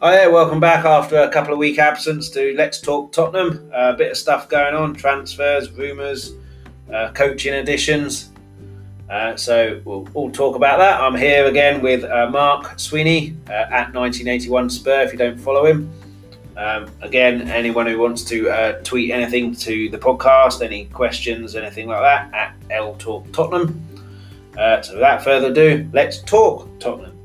Oh there, welcome back after a couple of week absence to Let's Talk Tottenham. Uh, a bit of stuff going on, transfers, rumours, uh, coaching additions. Uh, so we'll all talk about that. I'm here again with uh, Mark Sweeney uh, at 1981 Spur. If you don't follow him, um, again, anyone who wants to uh, tweet anything to the podcast, any questions, anything like that, at L Talk Tottenham. so without further ado, let's talk Tottenham.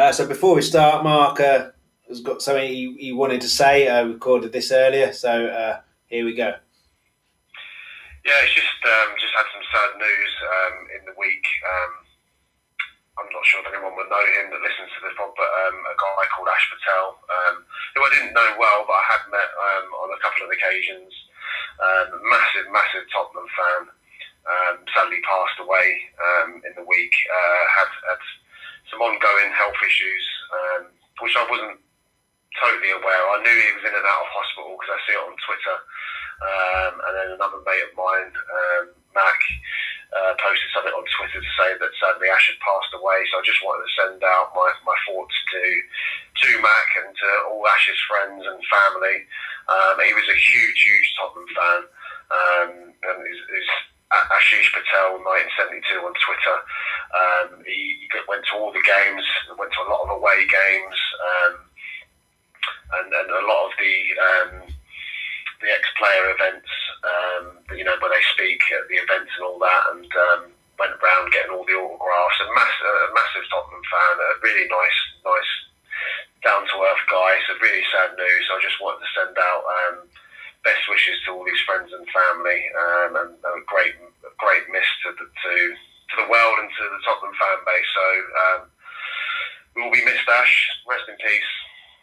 Uh, so before we start, Mark uh, has got something he, he wanted to say. I uh, recorded this earlier, so uh, here we go. Yeah, it's just um, just had some sad news um, in the week. Um, I'm not sure if anyone would know him that listens to this pod, but um, a guy called Ash Patel, um, who I didn't know well, but I had met um, on a couple of occasions. massive, massive Tottenham fan. sadly passed away in the week. Uh, had, had some ongoing health issues, um, which I wasn't totally aware. I knew he was in and out of hospital because I see it on Twitter. Um, and then another mate of mine, um, Mac, uh, posted something on Twitter to say that sadly Ash had passed away. So I just wanted to send out my, my thoughts to to Mac and to all Ash's friends and family. Um, he was a huge, huge Tottenham fan. Um, and is, is Ashish Patel, 1972 on Twitter. Um, he, went to all the games, went to a lot of away games, um, and, and, a lot of the um, the ex-player events. Um, you know, where they speak at the events and all that, and um, went around getting all the autographs. A, mass, a massive Tottenham fan, a really nice, nice, down to earth guy. So really sad news. I just wanted to send out um, best wishes to all his friends and family, um, and, a great, great miss to the, to, to the world and to the Tottenham fan base. So um, we will be missed, Ash. Rest in peace.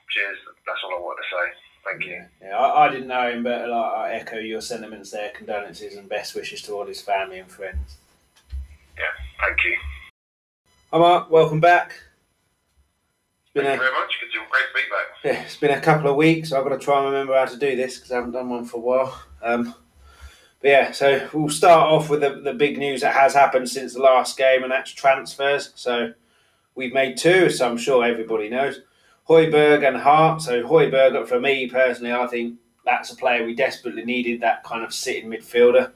Cheers. That's all I wanted to say. Thank you. Yeah, I, I didn't know him, but like, I echo your sentiments there. Condolences and best wishes to all his family and friends. Yeah, thank you. Hi, Mark. Welcome back. Thank a, you very much. Good great to be back. Yeah, it's been a couple of weeks. I've got to try and remember how to do this because I haven't done one for a while. Um, but yeah, so we'll start off with the, the big news that has happened since the last game, and that's transfers. So we've made two, so I'm sure everybody knows. Højbjerg and Hart. So Højbjerg, for me personally, I think that's a player we desperately needed, that kind of sitting midfielder.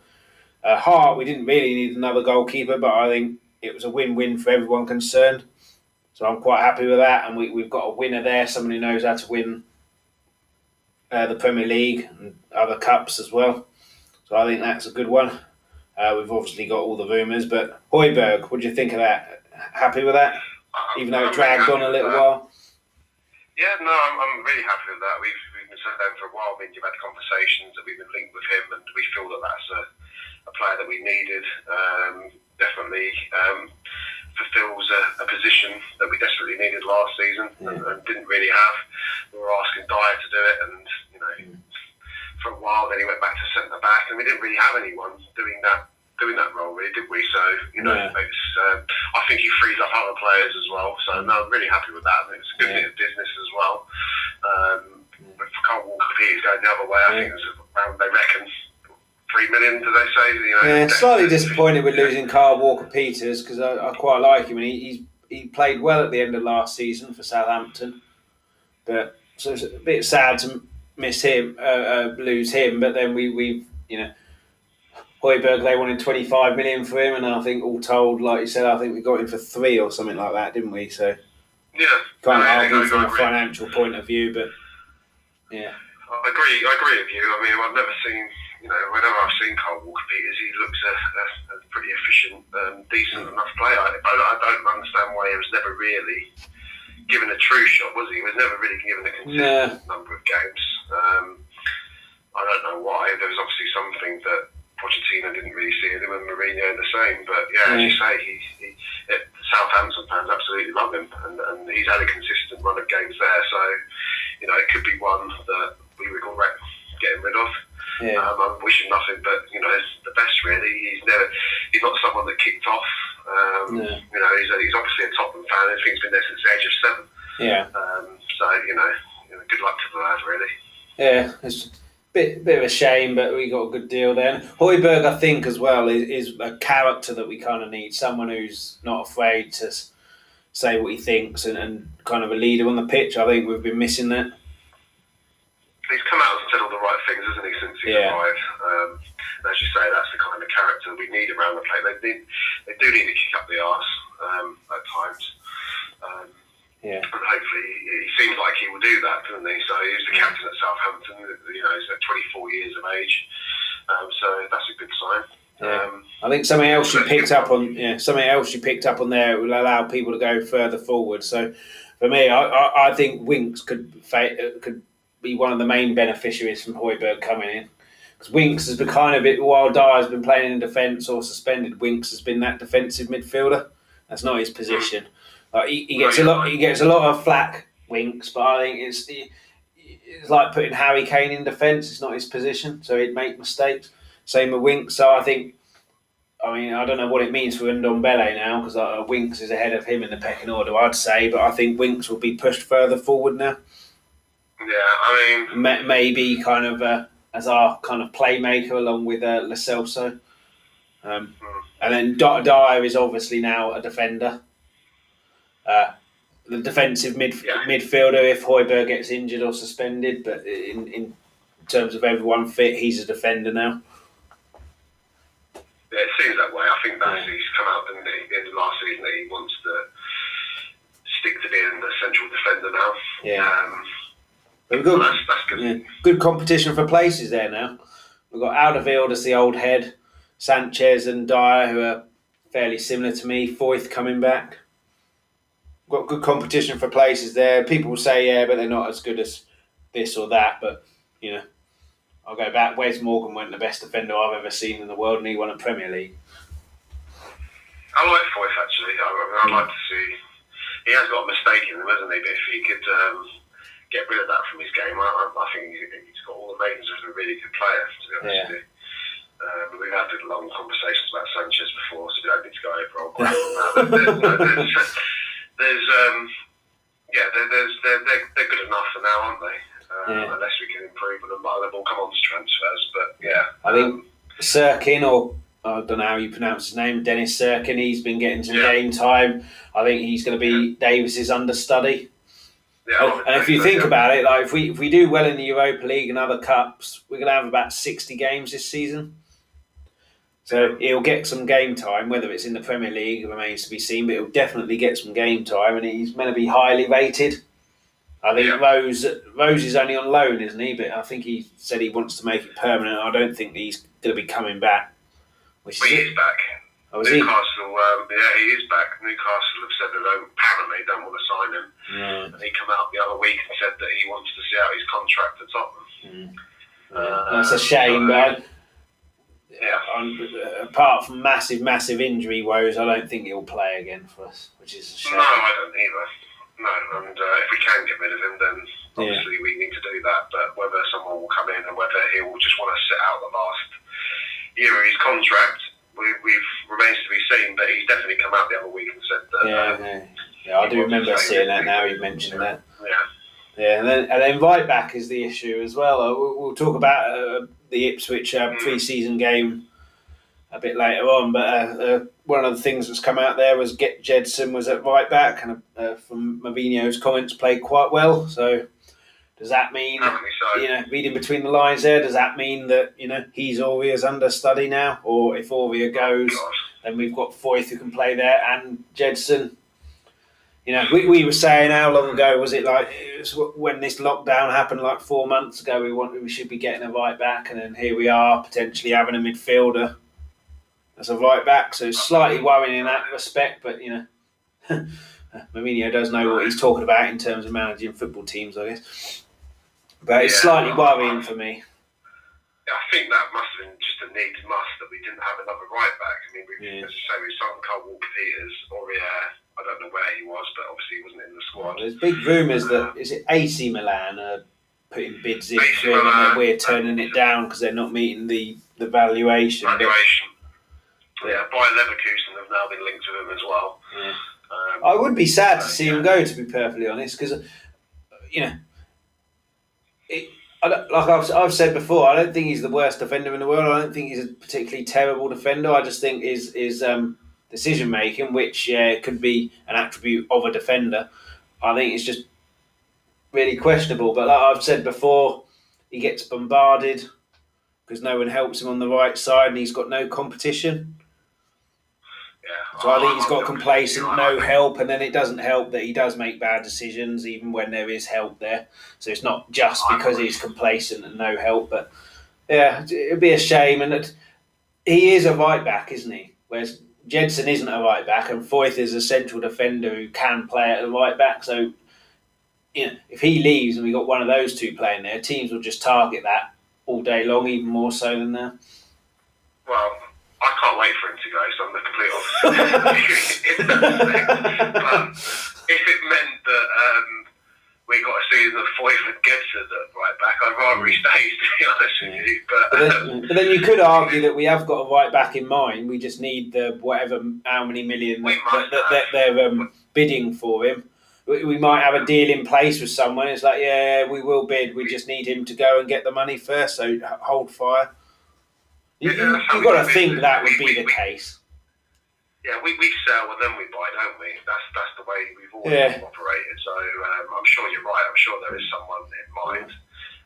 Uh, Hart, we didn't really need another goalkeeper, but I think it was a win-win for everyone concerned. So I'm quite happy with that, and we, we've got a winner there, someone who knows how to win uh, the Premier League and other cups as well. So I think that's a good one. Uh, we've obviously got all the rumours, but Højbjerg, what do you think of that? Happy with that? Even though it dragged on a little while? Yeah, no, I'm, I'm really happy with that. We've, we've been sat down for a while, we've had conversations, and we've been linked with him, and we feel that that's a, a player that we needed. Um, definitely. Um, fulfills a, a, position that we desperately needed last season yeah. and, and, didn't really have. We were asking Dier to do it, and you know, mm. for a while then he went back to centre back, and we didn't really have anyone doing that doing that role, really, did we? So you know, yeah. it's, um, I think he frees up other players as well. So no, I'm really happy with that. I think it's a good yeah. bit of business as well. Um, if Kyle Walker Peters going the other way, I think it's around they reckon three million, do they say? You know, yeah, slightly disappointed with losing Carl Walker Peters because I, I, quite like him and he, he's he played well at the end of last season for Southampton, but so it's a bit sad to miss him, uh, uh, lose him. But then we we you know. Højbjerg, they wanted 25 million for him, and I think all told, like you said, I think we got him for three or something like that, didn't we? So, yeah, can't argue from a financial point of view, but yeah. I agree. I agree with you. I mean, I've never seen you know, whenever I've seen Kyle Walker Peters, he looks a, a, a pretty efficient, um, decent mm. enough player. I, I, don't understand why he was never really given a true shot, was he? He was never really given a consistent number of games. Um, I don't know why. There was obviously something that Pochettino didn't really see in him, and Mourinho the same. But yeah, as you say, he, he it, Southampton fans absolutely love him, and, and he's had a consistent run of games there. So, you know, it could be one that we regret getting rid of. Yeah. Um, I'm wishing nothing but you know the best. Really, he's never he's not someone that kicked off. Um, yeah. You know, he's, he's obviously a Tottenham fan. I think he's been there since the age of seven. Yeah. Um, so you know, you know, good luck to the lad, really. Yeah, it's a bit bit of a shame, but we got a good deal there. And Højbjerg, I think, as well, is, is a character that we kind of need. Someone who's not afraid to say what he thinks and, and kind of a leader on the pitch. I think we've been missing that. He's come out and said all the right things, hasn't he, since he yeah. arrived? Um, as you say, that's the kind of character we need around the play. They, need, they do need to kick up the arse um, at times. Um, yeah. And hopefully, he seems like he will do that, doesn't he? So he was the captain at Southampton. You know, he's at 24 years of age. Um, so that's a good sign. Yeah. Um, I think something else you picked up on, yeah, something else you picked up on there will allow people to go further forward. So, for me, I, I, I think Winks could could be one of the main beneficiaries from Højbjerg coming in. Because Winks has been kind of it while Dier has been playing in defence or suspended. Winks has been that defensive midfielder. That's not his position. He, he, gets a lot. He gets a lot of flack, Winks, but I think it's it's like putting Harry Kane in defence. It's not his position, so he'd make mistakes. Same with Winks. So I think. I mean, I don't know what it means for Ndombele now because uh, Winks is ahead of him in the pecking order, I'd say. But I think Winks will be pushed further forward now. Yeah, I mean, maybe kind of uh, as our kind of playmaker along with uh, Lo Celso. Um, hmm. And then Dier is obviously now a defender. Uh, the defensive mid, yeah. midfielder if Højbjerg gets injured or suspended, but in, in terms of everyone fit, he's a defender now. Yeah, it seems that way. I think that yeah. he's come out in the end of last season that he wants to stick to being the central defender now. Yeah. Um, we've got that's, that's good. Yeah, good competition for places there now. We've got Alderweireld as the old head, Sanchez and Dier, who are fairly similar to me. Foyth coming back got good competition for places there. People will say, yeah, but they're not as good as this or that. But you know, I'll go back. Wes Morgan went the best defender I've ever seen in the world, and he won a Premier League. I like Foyth actually. I, would like to see. He has got a mistake in him, hasn't he? But if he could um, get rid of that from his game, I, I think he's got all the makings of a really good player. To be honest yeah. with you. Um, we've had long conversations about Sanchez before, so we don't need to go over all that. there's um, yeah, there, there's they're, they're, they're good enough for now, aren't they? Uh, yeah. Unless we can improve on them, they'll all come on to transfers. But yeah, I think Cirkin or I don't know how you pronounce his name, Dennis Cirkin. He's been getting some yeah. game time. I think he's going to be yeah. Davies's understudy. Yeah, and if you think about it, like if we if we do well in the Europa League and other cups, we're going to have about sixty games this season. So he'll get some game time, whether it's in the Premier League remains to be seen, but he'll definitely get some game time, and he's going to be highly rated. I think yeah. Rose Rose is only on loan, isn't he? But I think he said he wants to make it permanent. I don't think he's going to be coming back. Which well, is he is back. Oh, Newcastle, um, yeah, he is back. Newcastle have said they don't, apparently don't want to sign him. And he came out the other week and said that he wants to see out his contract at Tottenham. Mm. Uh, That's a shame, man. Yeah. Uh, apart from massive, massive injury woes, I don't think he'll play again for us, which is a shame. No, I don't either. No, and uh, if we can get rid of him, then obviously yeah. we need to do that. But whether someone will come in and whether he will just want to sit out the last year of his contract, we, we've remains to be seen. But he's definitely come out the other week and said that. Yeah, um, yeah. yeah I do remember seeing that. Now you mentioned that. Yeah. Yeah, and then and then right back is the issue as well. Uh, we'll, we'll talk about uh, the Ipswich uh, pre-season game a bit later on, but uh, uh, one of the things that's come out there was Gedson was at right back, and uh, from Mourinho's comments, played quite well. So does that mean so. you know reading between the lines there? Does that mean that you know he's Aurier's understudy now, or if Aurier goes, oh, then we've got Foyth who can play there and Gedson. you know, we, we were saying how long ago was it like it was when this lockdown happened like four months ago we want we should be getting a right back and then here we are potentially having a midfielder as a right back so it's slightly worrying in that respect but you know Mourinho does know what he's talking about in terms of managing football teams I guess but it's yeah, slightly worrying for me I think that must have been just a need must that we didn't have another right back I mean we, yeah. as you say we signed Carl Walker Peters Aurier I don't know where he was, but obviously he wasn't in the squad. There's big rumours that is it AC Milan are putting bids in for him, and we're turning it down because they're not meeting the the valuation. Valuation. But, yeah, Bayer Leverkusen have now been linked to him as well. Yeah. Um, I would be sad to see yeah. him go, to be perfectly honest, because you know, it, like I've, I've said before, I don't think he's the worst defender in the world. I don't think he's a particularly terrible defender. I just think his his um, decision making, which yeah, could be an attribute of a defender, I think it's just really questionable. But like I've said before, he gets bombarded because no one helps him on the right side, and he's got no competition. So I think he's got complacent, no help, and then it doesn't help that he does make bad decisions even when there is help there. So it's not just because he's complacent and no help, but yeah, it'd be a shame. And that he is a right back, isn't he? Whereas Gedson isn't a right back, and Foyth is a central defender who can play at the right back. So you know, if he leaves and we got one of those two playing there, teams will just target that all day long, even more so than now. Well, I can't wait for him to go, so I'm the complete opposite. but if it meant that um, we got a season of Foyth and Gedson at right back, I'd rather he stays, to be honest with you. But, But then, but then you could argue that we have got a right back in mind. We just need the whatever how many million that, might that, that they're um, bidding for him. We might have a deal in place with someone. It's like, yeah, we will bid. We just need him to go and get the money first. So hold fire. You, Yeah, that's how have got to think that would be the case. yeah, we, we sell and then we buy, don't we? That's that's the way we've always Yeah. operated. So um, I'm sure you're right. I'm sure there is someone in mind.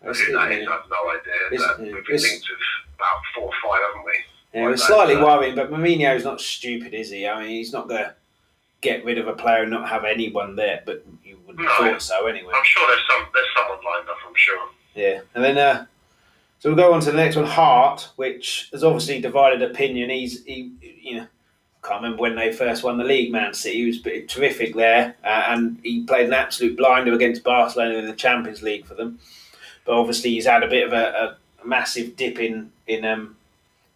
That's Who that is. I've no idea. We've been linked with about four or five, haven't we? Yeah, it's slightly that. worrying, but Mourinho's not stupid, is he? I mean, he's not going to get rid of a player and not have anyone there, but you would have No. thought so anyway. I'm sure there's some there's someone lined up. I'm sure. Yeah, and then uh, so we'll go on to the next one, Hart, which has obviously divided opinion. He's he, you know, can't remember when they first won the league. Man City, he was terrific there, uh, and he played an absolute blinder against Barcelona in the Champions League for them. But obviously, he's had a bit of a, a massive dip in in um,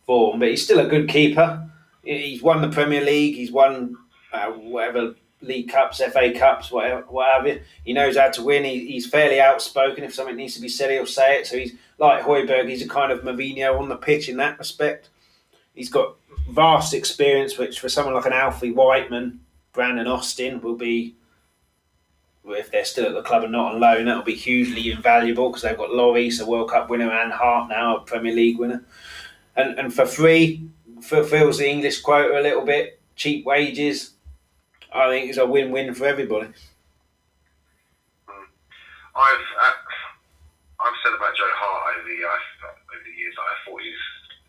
form, but he's still a good keeper. He's won the Premier League. He's won uh, whatever League Cups, FA Cups, whatever. He knows how to win. He, he's fairly outspoken. If something needs to be said, he'll say it. So he's like Højbjerg. He's a kind of Mourinho on the pitch in that respect. He's got vast experience, which for someone like an Alfie Whiteman, Brandon Austin will be. If they're still at the club and not on loan, that'll be hugely invaluable because they've got Lloris, a World Cup winner, and Hart now, a Premier League winner. And and for free, fulfills the English quota a little bit. Cheap wages. I think it's a win-win for everybody. I've uh, I've said about Joe Hart over the uh, over the years that I thought he's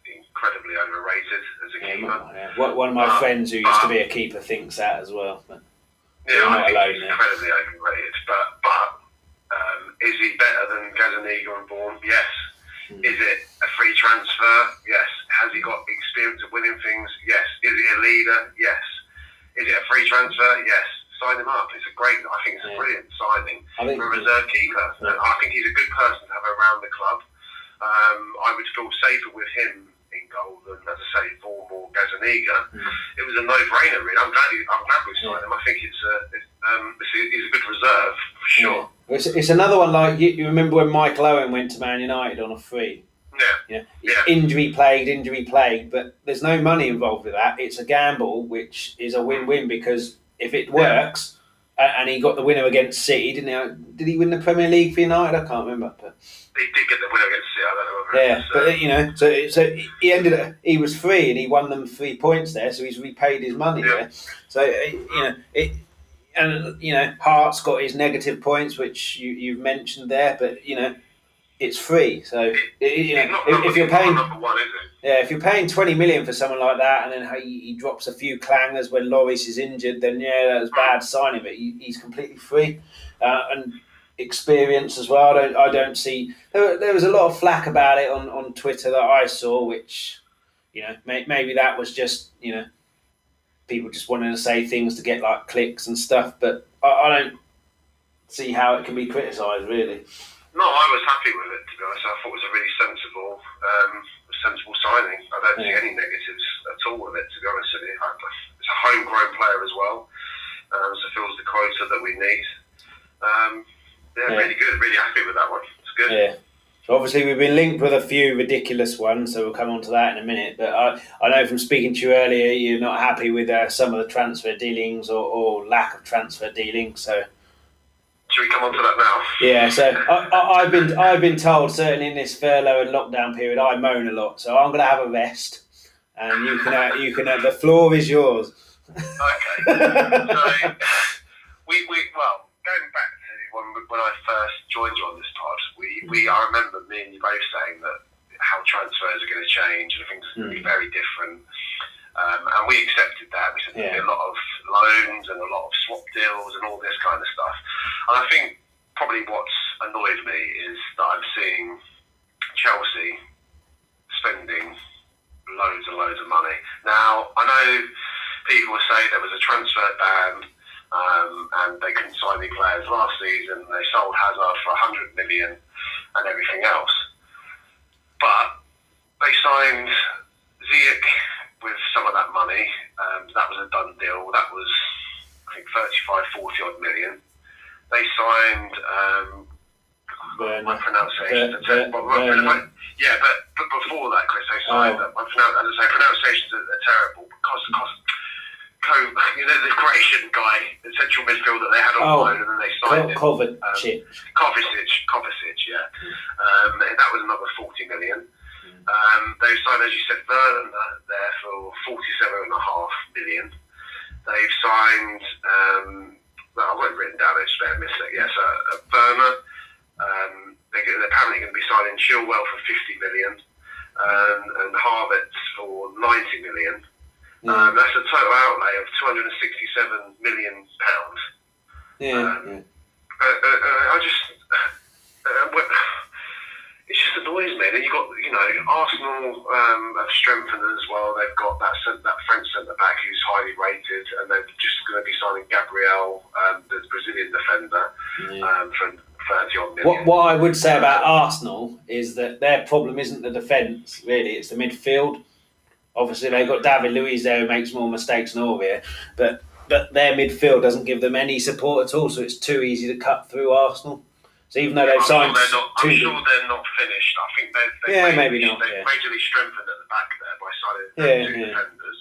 incredibly overrated as a keeper. Yeah, One of my friends who used to be a keeper thinks that as well. But Yeah, I think alone he's incredibly overrated. But but um, is he better than Gazzaniga and Vorm? Yes. Hmm. Is it a free transfer? Yes. Has he got experience of winning things? Yes. Is he a leader? Yes. Is it a free transfer? Yes. Sign him up. It's a great. I think it's a brilliant signing I think for a reserve keeper. Yeah. And I think he's a good person to have around the club. Um, I would feel safer with him in goal than, as I say, Vorm or Gazzaniga. Mm. It was a no-brainer, really. I'm glad, he, I'm glad we signed him. I think it's a, it's, um, it's a, he's a good reserve for sure. Yeah. It's, it's another one like you, you remember when Michael Owen went to Man United on a free. Yeah. Yeah. Yeah. Injury plagued, injury plagued, but there's no money involved with that. It's a gamble, which is a win-win because if it works, a- and he got the winner against City, didn't he? Did he win the Premier League for United? I can't remember. But He did get the winner against City. I don't know yeah, was, uh, but you know, so so he ended. up- He was free, and he won them three points there, so he's repaid his money Yeah. there. So uh, you know it. And you know, Hart's got his negative points, which you, you've mentioned there, but you know, it's free. So it, you know, if, if you're paying, number one, yeah, if you're paying twenty million for someone like that, and then he, he drops a few clangers when Lloris is injured, then yeah, that's bad signing. But he, he's completely free, uh, and experience as well. I don't, I don't see. There, there was a lot of flack about it on, on Twitter that I saw, which you know may, maybe that was just you know people just wanting to say things to get like clicks and stuff. But I, I don't see how it can be criticised really. No, I was happy with it, to be honest. I thought it was a really sensible um, sensible signing. I don't see any negatives at all with it, to be honest with you. It's a homegrown player as well, um, so fills the quota that we need. Um, yeah, Yeah. really good. Really happy with that one. It's good. Yeah. So obviously we've been linked with a few ridiculous ones, so we'll come on to that in a minute. But I, I know from speaking to you earlier, you're not happy with uh, some of the transfer dealings or, or lack of transfer dealings. So Should we come on to that now? Yeah, so I, have been I've been told certainly in this furlough and lockdown period I moan a lot, so I'm going to have a rest, and you can uh, you can uh, the floor is yours. Okay. so we, we well going back to when when I first joined you on this pod, we, we I remember me and you both saying that how transfers are going to change and things are going to be hmm. very different. Um, and we accepted that. We said yeah. there'd be a lot of loans and a lot of swap deals and all this kind of stuff. And I think probably what's annoyed me is that I'm seeing Chelsea spending loads and loads of money. Now, I know people will say there was a transfer ban um, and they couldn't sign any players last season. They sold Hazard for 100 million and everything else. But they signed Ziyech with some of that money. Um, that was a done deal. That was, I think, 35, 40 odd million. They signed. Um, my pronunciation. yeah, but, but before that, Chris, they signed. Oh. My pronoun- as I say, pronunciations are, are terrible because, because Co, you know, the Croatian guy, the central midfielder they had on oh, loan, and then they signed Co- him. Kovacic. Um, Kovacic, Kovacic, yeah. Um, that was another 40 million. Um, they've signed, as you said, Vernon there for forty-seven and a half million. They've signed, um, well, I won't written down it, spare me a sec. Yes, uh, uh, Werner. Um, they're, they're, apparently going to be signing Chilwell for 50 million um, and Havertz for 90 million. Yeah. Um, that's a total outlay of 267 million pounds. Yeah. Um, yeah. Uh, uh, uh I just. Uh, it just annoys me. And then you got, you know, Arsenal um, have strengthened as well. They've got that that French centre back who's highly rated, and they're just going to be signing Gabriel, um, the Brazilian defender, yeah. um, for. 30 odd million. What, what I would say about Arsenal is that their problem isn't the defence, really, it's the midfield. Obviously, they've got David Luiz there who makes more mistakes than Aurier, but but their midfield doesn't give them any support at all, so it's too easy to cut through Arsenal. So even though they've signed, I'm, sure they're, not, I'm sure they're not finished. I think they've, they've yeah, maybe not. They've yeah. majorly strengthened at the back there by signing yeah, two yeah. defenders.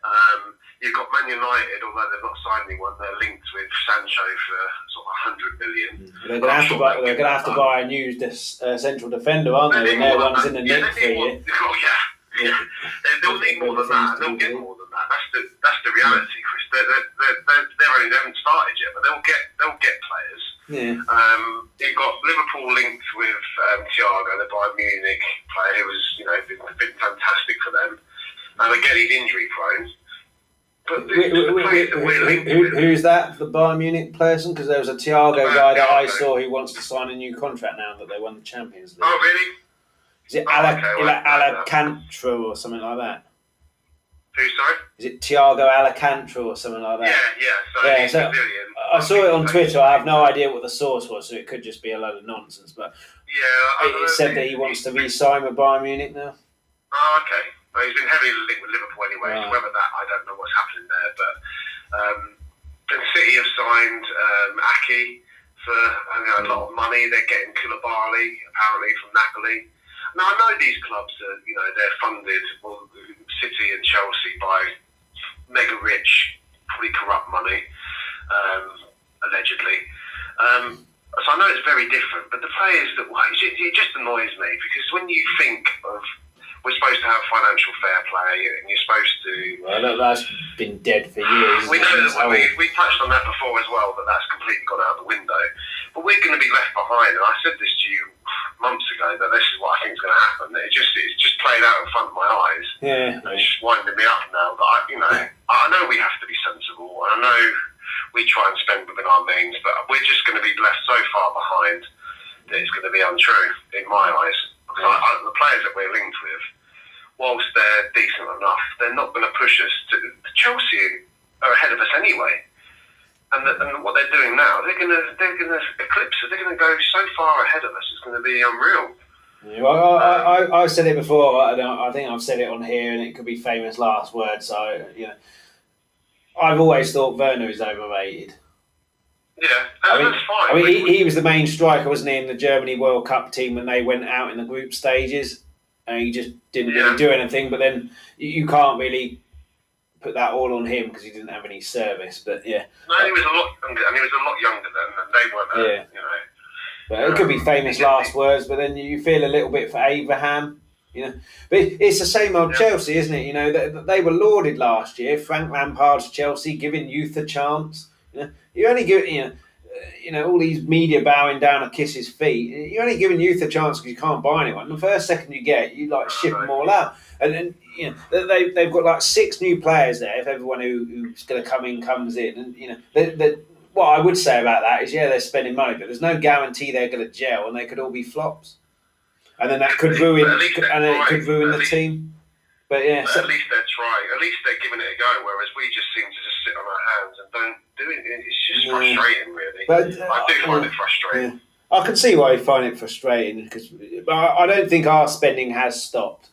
Um, you've got Man United, although they've not signed anyone, they're linked with Sancho for sort of hundred million. Mm. They're going to have to buy. They're going to have to buy a new uh, central defender, aren't they? And their one's in the yeah, for you. Oh, yeah, yeah. they'll need more than that. They'll get more than that. That's the that's the reality, Chris. They're, they're, they're, they're only they haven't started yet, but they'll get they'll get players. Yeah. Um, you've got Liverpool linked with um, Thiago, the Bayern Munich player, who was, you know, been, been fantastic for them. And again, he's injury prone. But the, wait, wait, wait, who, who's that, the Bayern Munich person? Because there was a Thiago guy that I saw who wants to sign a new contract now that they won the Champions League. Oh, really? Is it oh, Ala, okay, well, Alcantara or something like that? Who, sorry? Is it Thiago Alcantara or something like that? Yeah, yeah. So yeah, so I saw it on Twitter. I have no idea what the source was, so it could just be a load of nonsense. But yeah, it, it said that he wants to re-sign with Bayern Munich now. Oh, okay. Well, he's been heavily linked with Liverpool anyway. Right. So whether that, I don't know what's happening there. But um, the City have signed um, Ake for know, a lot of money. They're getting Koulibaly apparently from Napoli. Now I know these clubs are, you know, they're funded. Well, City and Chelsea by mega rich, probably corrupt money, um, allegedly. Um, so I know it's very different, but the players that it just annoys me because when you think of we're supposed to have financial fair play, and you're supposed to. Well, that's been dead for years. We know that we, we touched on that before as well, that that's completely gone out the window. But we're going to be left behind, and I said this to you months ago that this is what I think is going to happen. It just it's just played out in front of my eyes. Yeah, it's just winding me up now. But I, you know, I know we have to be sensible, and I know we try and spend within our means, but we're just going to be left so far behind that it's going to be untrue in my eyes. Because I, I, the players that we're linked with, whilst they're decent enough, they're not going to push us to. Chelsea are ahead of us anyway. And, the, and what they're doing now, they're going to they're going to eclipse. They're going to go so far ahead of us. It's going to be unreal. Yeah, well, I, I, um, I, said it before. I, I think I've said it on here, and it could be famous last word. So you know, I've always thought Werner is overrated. Yeah, I mean, that's fine. I mean, he, he was the main striker, wasn't he, in the Germany World Cup team when they went out in the group stages, and he just didn't yeah. really do anything. But then you can't really put that all on him because he didn't have any service. But yeah, no, he was a lot younger, and he was a lot younger then, and they weren't. Uh, yeah. you know. But it could be famous last words, but then you feel a little bit for Abraham. You know, but it's the same old yeah. Chelsea, isn't it? You know, they, they were lauded last year. Frank Lampard's Chelsea giving youth a chance. You know, you only give you know, you know, all these media bowing down and kiss his feet. You're only giving youth a chance because you can't buy anyone. The first second you get, you like ship them all out. And then you know they they've got like six new players there. If everyone who, who's going to come in comes in, and you know, they, they, what I would say about that is, yeah, they're spending money, but there's no guarantee they're going to gel, and they could all be flops. And then that could ruin, and then it could ruin the team. But yeah, so, at least they're trying. At least they're giving it a go. Whereas we just seem to just sit on our hands and don't do it. It's just yeah. frustrating, really. But uh, I do find it frustrating. Yeah. I can see why you find it frustrating because I don't think our spending has stopped.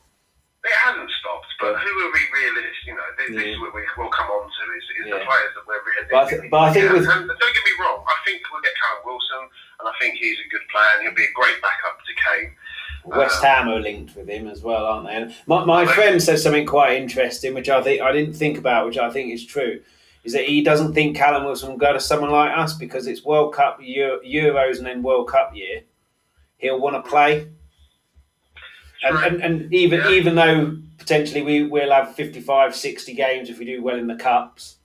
It hasn't stopped, but who are we realistic? You know, this, yeah. this is what we will come on to is, is yeah. the players that we're realistic. But I, th- but I think with... and don't get me wrong, I think we'll get Callum Wilson, and I think he's a good player, and he'll be a great backup to Kane. West Ham are linked with him as well, aren't they? And my, my friend said something quite interesting, which I think I didn't think about, which I think is true. Is that he doesn't think Callum Wilson will go to someone like us because it's World Cup, Euro, Euros, and then World Cup year. He'll want to play, and, and, and even yeah. even though potentially we will have 55, 60 games if we do well in the cups,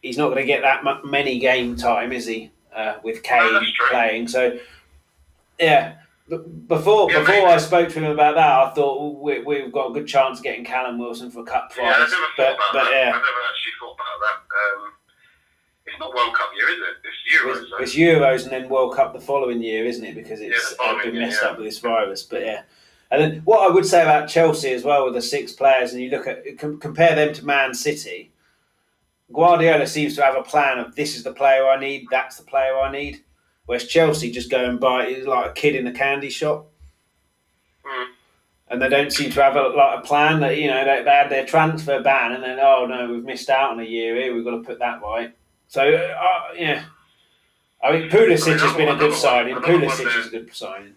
he's not going to get that many game time, is he? Uh, with Kane no, playing, so yeah before yeah, before I spoke to him about that, I thought we, we've got a good chance of getting Callum Wilson for a cup prize. Yeah, I never but, thought about but, that. Yeah. I never actually thought about that. Um, it's not World Cup year, is it? It's Euros. It's, it's, Euros and then World Cup the following year, isn't it? Because it's yeah, been messed year, up with this virus. But yeah. And then what I would say about Chelsea as well with the six players, and you look at compare them to Man City. Guardiola seems to have a plan of this is the player I need, that's the player I need. Whereas Chelsea just go and buy it like a kid in a candy shop. Mm. And they don't seem to have a, like a plan that, you know, they, they had their transfer ban and then, oh no, we've missed out on a year here, we've got to put that right. So, uh, yeah. I mean, Pulisic has been a good signing. Pulisic is a good signing.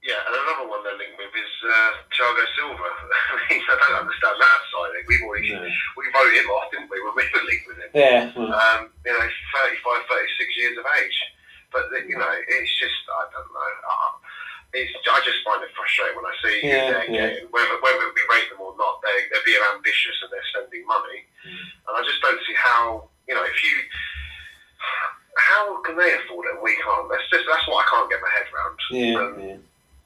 Yeah, and another one they're linked with is uh, Thiago Silva. I mean, I don't understand that signing. We've already no. we wrote him off, didn't we, when we were linked with him? Yeah. Well. Um, you know, 35, 36 years of age. But you know, it's just I don't know. Uh, it's, I just find it frustrating when I see yeah, they're yeah. getting, whether, whether we rate them or not, they, they're being ambitious and they're spending money. Mm. And I just don't see how, you know, if you, how can they afford it and we can't? That's just, that's what I can't get my head around. Yeah, um, yeah.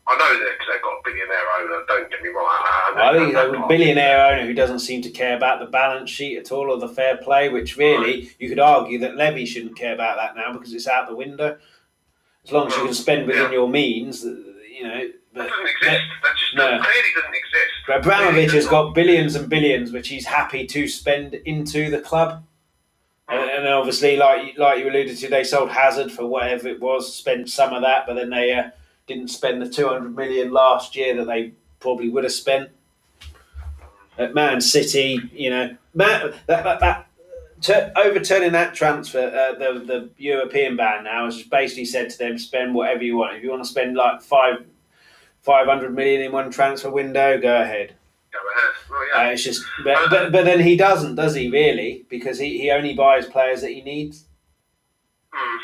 I know that because they've got a billionaire owner. Don't get me wrong. I, I, I think a billionaire owner who doesn't seem to care about the balance sheet at all or the fair play. Which really, right. you could argue that Levy shouldn't care about that now because it's out the window. As long as you can spend within yeah. your means, you know. But, that doesn't exist. That just no. clearly doesn't exist. But Abramovich has got billions and billions, which he's happy to spend into the club. And, and, obviously, like like you alluded to, they sold Hazard for whatever it was, spent some of that, but then they. Uh, didn't spend the 200 million last year that they probably would have spent. At Man City, you know, Man, that, that, that ter- overturning that transfer, uh, the the European ban now has basically said to them, spend whatever you want. If you want to spend like five five hundred million in one transfer window, go ahead. Go ahead. Well, yeah. Uh, it's just, but, but but then he doesn't, does he? Really? Because he, he only buys players that he needs. Hmm.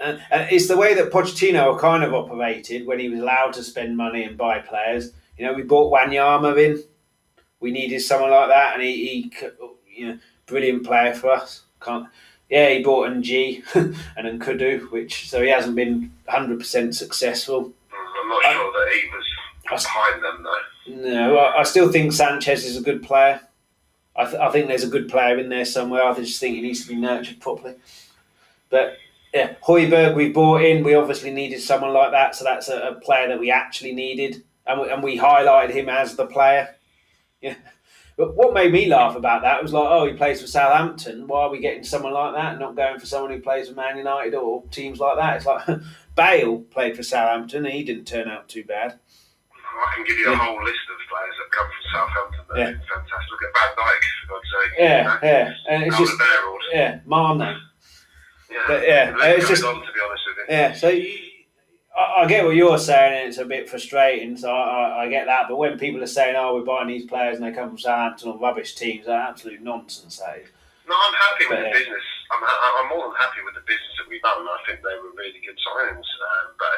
And, and it's the way that Pochettino kind of operated when he was allowed to spend money and buy players. You know, we bought Wanyama in. We needed someone like that, and he, he you know, brilliant player for us. Can't, yeah, he bought Njie and N'Koudou, which so he hasn't been hundred percent successful. Mm, I'm not uh, sure that he was behind them though. No, I, I, still think Sanchez is a good player. I, th- I think there's a good player in there somewhere. I just think he needs to be nurtured properly. But yeah, Højbjerg we bought in. We obviously needed someone like that, so that's a, a player that we actually needed, and we, and we highlighted him as the player. Yeah. But what made me laugh about that was like, oh, he plays for Southampton. Why are we getting someone like that, not going for someone who plays for Man United or teams like that? It's like Bale played for Southampton, and he didn't turn out too bad. I can give you a yeah. whole list of players that come from Southampton. That yeah. fantastic. Look at Van Dijk, for God's sake. Yeah, you know? yeah, and it's just yeah, Mane. Yeah, but yeah, it's just on, to be honest with you. Yeah, so you, I, I get what you're saying, and it's a bit frustrating. So I, I, I get that. But when people are saying, "Oh, we're buying these players and they come from Southampton or rubbish teams," that's absolute nonsense. That is. No, I'm happy with But, the yeah. business. I'm, ha- I'm more than happy with the business that we've done. I think they were really good signings. Um, but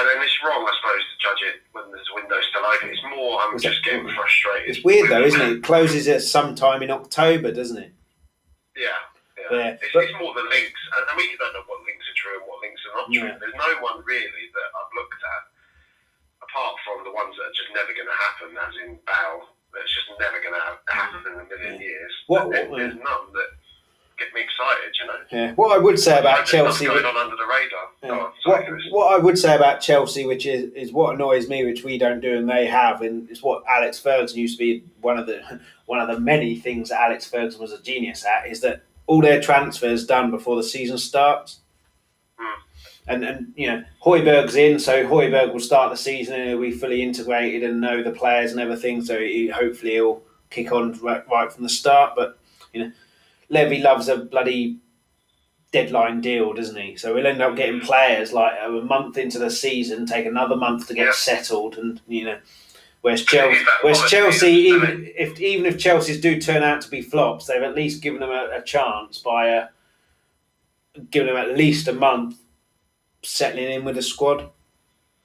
and then it's wrong, I suppose, to judge it when there's a window still open. It's more I'm just getting frustrated. It's weird though, isn't it? It closes at sometime in October, doesn't it? Yeah. Yeah. Yeah, It's, but- it's more the links, and, and we don't know what links are true and what links are not true. Yeah. There's no one really that I've looked at, apart from the ones that are just never going to happen, as in Bow. That's just never going to mm-hmm. happen in a million years. What- what- there's none that get me excited, you know. Yeah. What I would say about Chelsea. going on under the radar. Yeah. On, What, what I would say about Chelsea, which is, is what annoys me, which we don't do and they have, and it's what Alex Ferguson used to be one of the one of the many things that Alex Ferguson was a genius at, is that all their transfers done before the season starts. Hmm. And and you know Højbjerg's in, so Højbjerg will start the season and he'll be fully integrated and know the players and everything. So he, hopefully he'll kick on right, right from the start. But you know, Levy loves a bloody deadline deal, doesn't he? So we'll end up getting players like a month into the season, take another month to get Yeah. settled, and you know. Whereas Chelsea, whereas Chelsea, even if even if Chelsea's do turn out to be flops, they've at least given them a, a chance by uh, giving them at least a month settling in with the squad.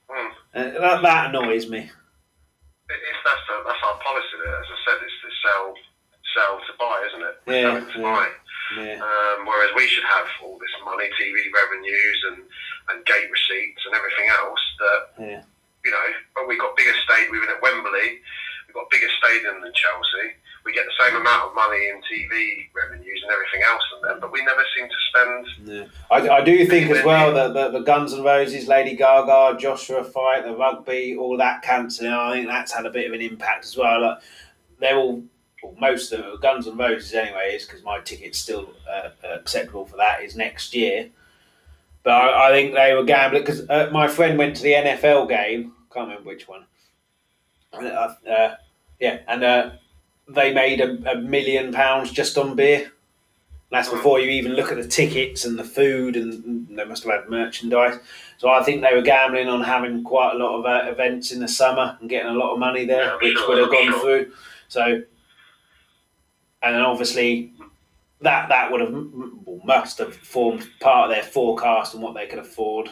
Hmm. And that, that annoys me. It- that's, the, that's our policy there. As I said, it's to sell, sell to buy, isn't it? We're Yeah, to yeah. buy. Yeah, Um, whereas we should have all this money, TV revenues and, and gate receipts and everything else that, yeah, you know, but we've got bigger stadium, we've been at Wembley, we've got a bigger stadium than Chelsea. We get the same amount of money in TV revenues and everything else than them, but we never seem to spend. yeah. I, I do think as well that the, the Guns N' Roses, Lady Gaga, Joshua fight, the rugby, all that cancelling. I think that's had a bit of an impact as well. Like, they're all, well, most of them, Guns N' Roses anyway, is because my ticket's still uh, acceptable for that is next year. But I, I think they were gambling because uh, my friend went to the NFL game. Can't remember which one. And, uh, uh, yeah, and uh, they made a, a million pounds just on beer. That's before you even look at the tickets and the food, and, and they must have had merchandise. So I think they were gambling on having quite a lot of uh, events in the summer and getting a lot of money there, Yeah, which sure, would have gone sure. through. So, and then obviously that that would have must have formed part of their forecast and what they could afford.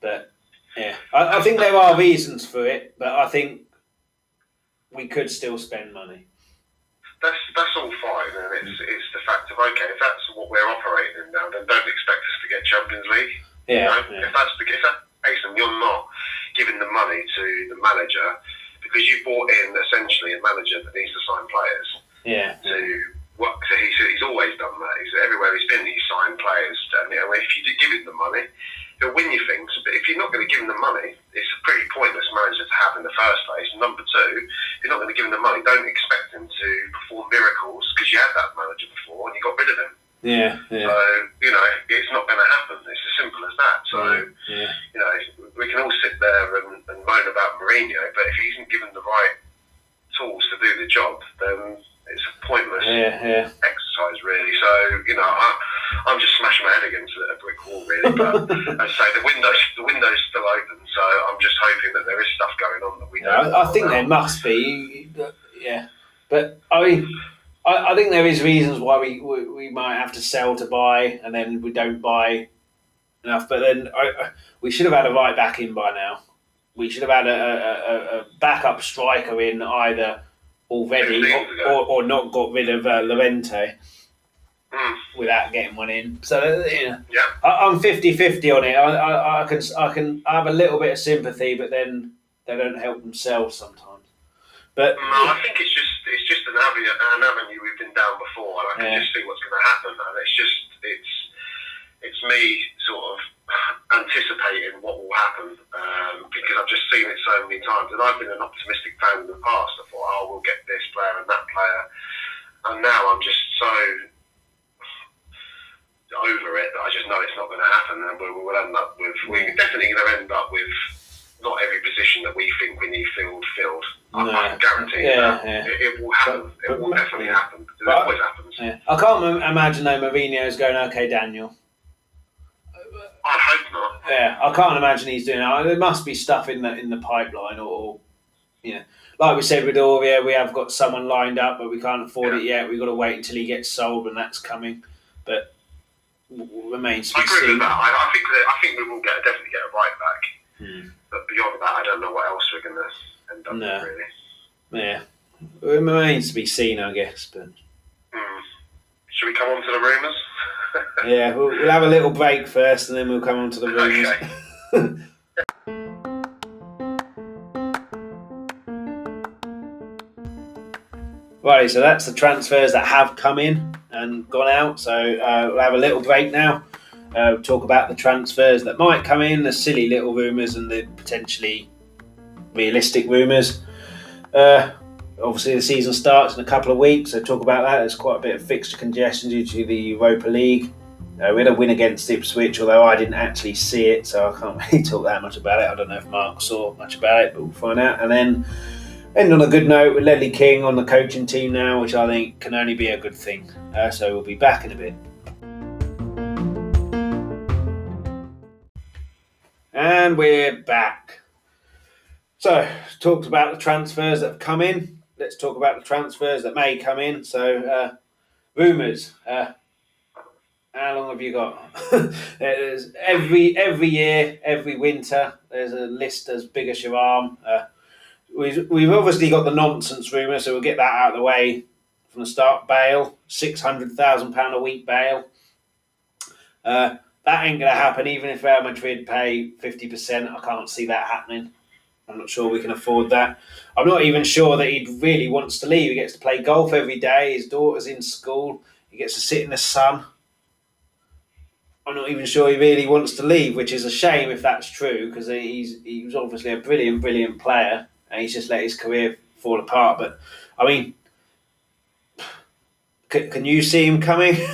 But yeah, I, I think there are reasons for it, but I think we could still spend money. That's that's all fine, and it's mm. it's the fact of okay, if that's what we're operating in now, then don't expect us to get Champions League. You Yeah, know? yeah. If that's the if that's the case, and you're not giving the money to the manager because you bought in essentially a manager that needs to sign players yeah, to work. So he's, he's always done that. He's everywhere he's been. He's signed players, and you know, if you do give him the money, he'll win you things. But if you're not going to give him the money, it's a pretty pointless manager to have in the first place. And number two, if you're not going to give him the money, don't expect him to perform miracles because you had that manager before and you got rid of him. yeah, yeah. So you know, it's not going to happen. It's as simple as that. So yeah. you know, we can all sit there and, and moan about Mourinho, but if he isn't given the right tools to do the job, then it's a pointless Yeah, yeah. exercise, really. So, you know, I, I'm just smashing my head against a brick wall, really. But as I say, the window's the window's still open, so I'm just hoping that there is stuff going on that we Yeah, don't. I, I think know there must be. Yeah, but I mean, I, I think there is reasons why we, we we might have to sell to buy, and then we don't buy enough. But then I, I, we should have had a right back in by now. We should have had a, a, a, a backup striker in either already or, or, or not got rid of uh, Llorente Mm, without getting one in. So uh, you know, yeah, I, I'm 50-50 on it. I, I, I can I can I have a little bit of sympathy, but then they don't help themselves sometimes. But no, I think it's just it's just an avenue, an avenue we've been down before, and I can Yeah. just see what's going to happen. And it's just it's it's me sort of anticipating what will happen um, because I've just seen it so many times, and I've been an optimistic fan in the past. I thought, oh, we'll get this player and that player, and now I'm just so over it that I just know it's not going to happen, and we will end up with we're definitely going to end up with not every position that we think we need filled filled. I- No. I can guarantee Yeah, that. yeah. It, it will happen. But- it will but- definitely happen. It always happens. yeah, I can't im- imagine though Mourinho's going okay, Daniel. I hope not. Yeah, I can't imagine he's doing that. There must be stuff in the in the pipeline, or know, like we said with Aurier, we have got someone lined up, but we can't afford Yeah. it yet. We've got to wait until he gets sold, and that's coming. But remains to I be agree seen. with that. I, I think that, I think we will get definitely get a right back. Hmm. But beyond that, I don't know what else we're going to end up No. with really. Yeah, it remains to be seen, I guess. But Hmm. Should we come on to the rumours? yeah, we'll, we'll have a little break first, and then we'll come on to the rumours. Okay. Right, so that's the transfers that have come in and gone out. So uh, we'll have a little break now. Uh, we'll talk about the transfers that might come in, the silly little rumours, and the potentially realistic rumours. Uh, obviously, the season starts in a couple of weeks, so talk about that. There's quite a bit of fixture congestion due to the Europa League. Uh, we had a win against Ipswich, although I didn't actually see it, so I can't really talk that much about it. I don't know if Mark saw much about it, but we'll find out. And then end on a good note with Ledley King on the coaching team now, which I think can only be a good thing. Uh, so we'll be back in a bit. And we're back. So, talked about the transfers that have come in. Let's talk about the transfers that may come in. So, uh, rumours. Uh, how long have you got? there's every every year, every winter, there's a list as big as your arm. Uh, we've, we've obviously got the nonsense rumour, so we'll get that out of the way from the start. Bale, six hundred thousand pound a week Bale. Uh, that ain't going to happen, even if Real Madrid pay fifty percent. I can't see that happening. I'm not sure we can afford that. I'm not even sure that he really wants to leave. He gets to play golf every day. His daughter's in school. He gets to sit in the sun. I'm not even sure he really wants to leave, which is a shame if that's true, because he's he was obviously a brilliant, brilliant player, and he's just let his career fall apart. But I mean, can, can you see him coming?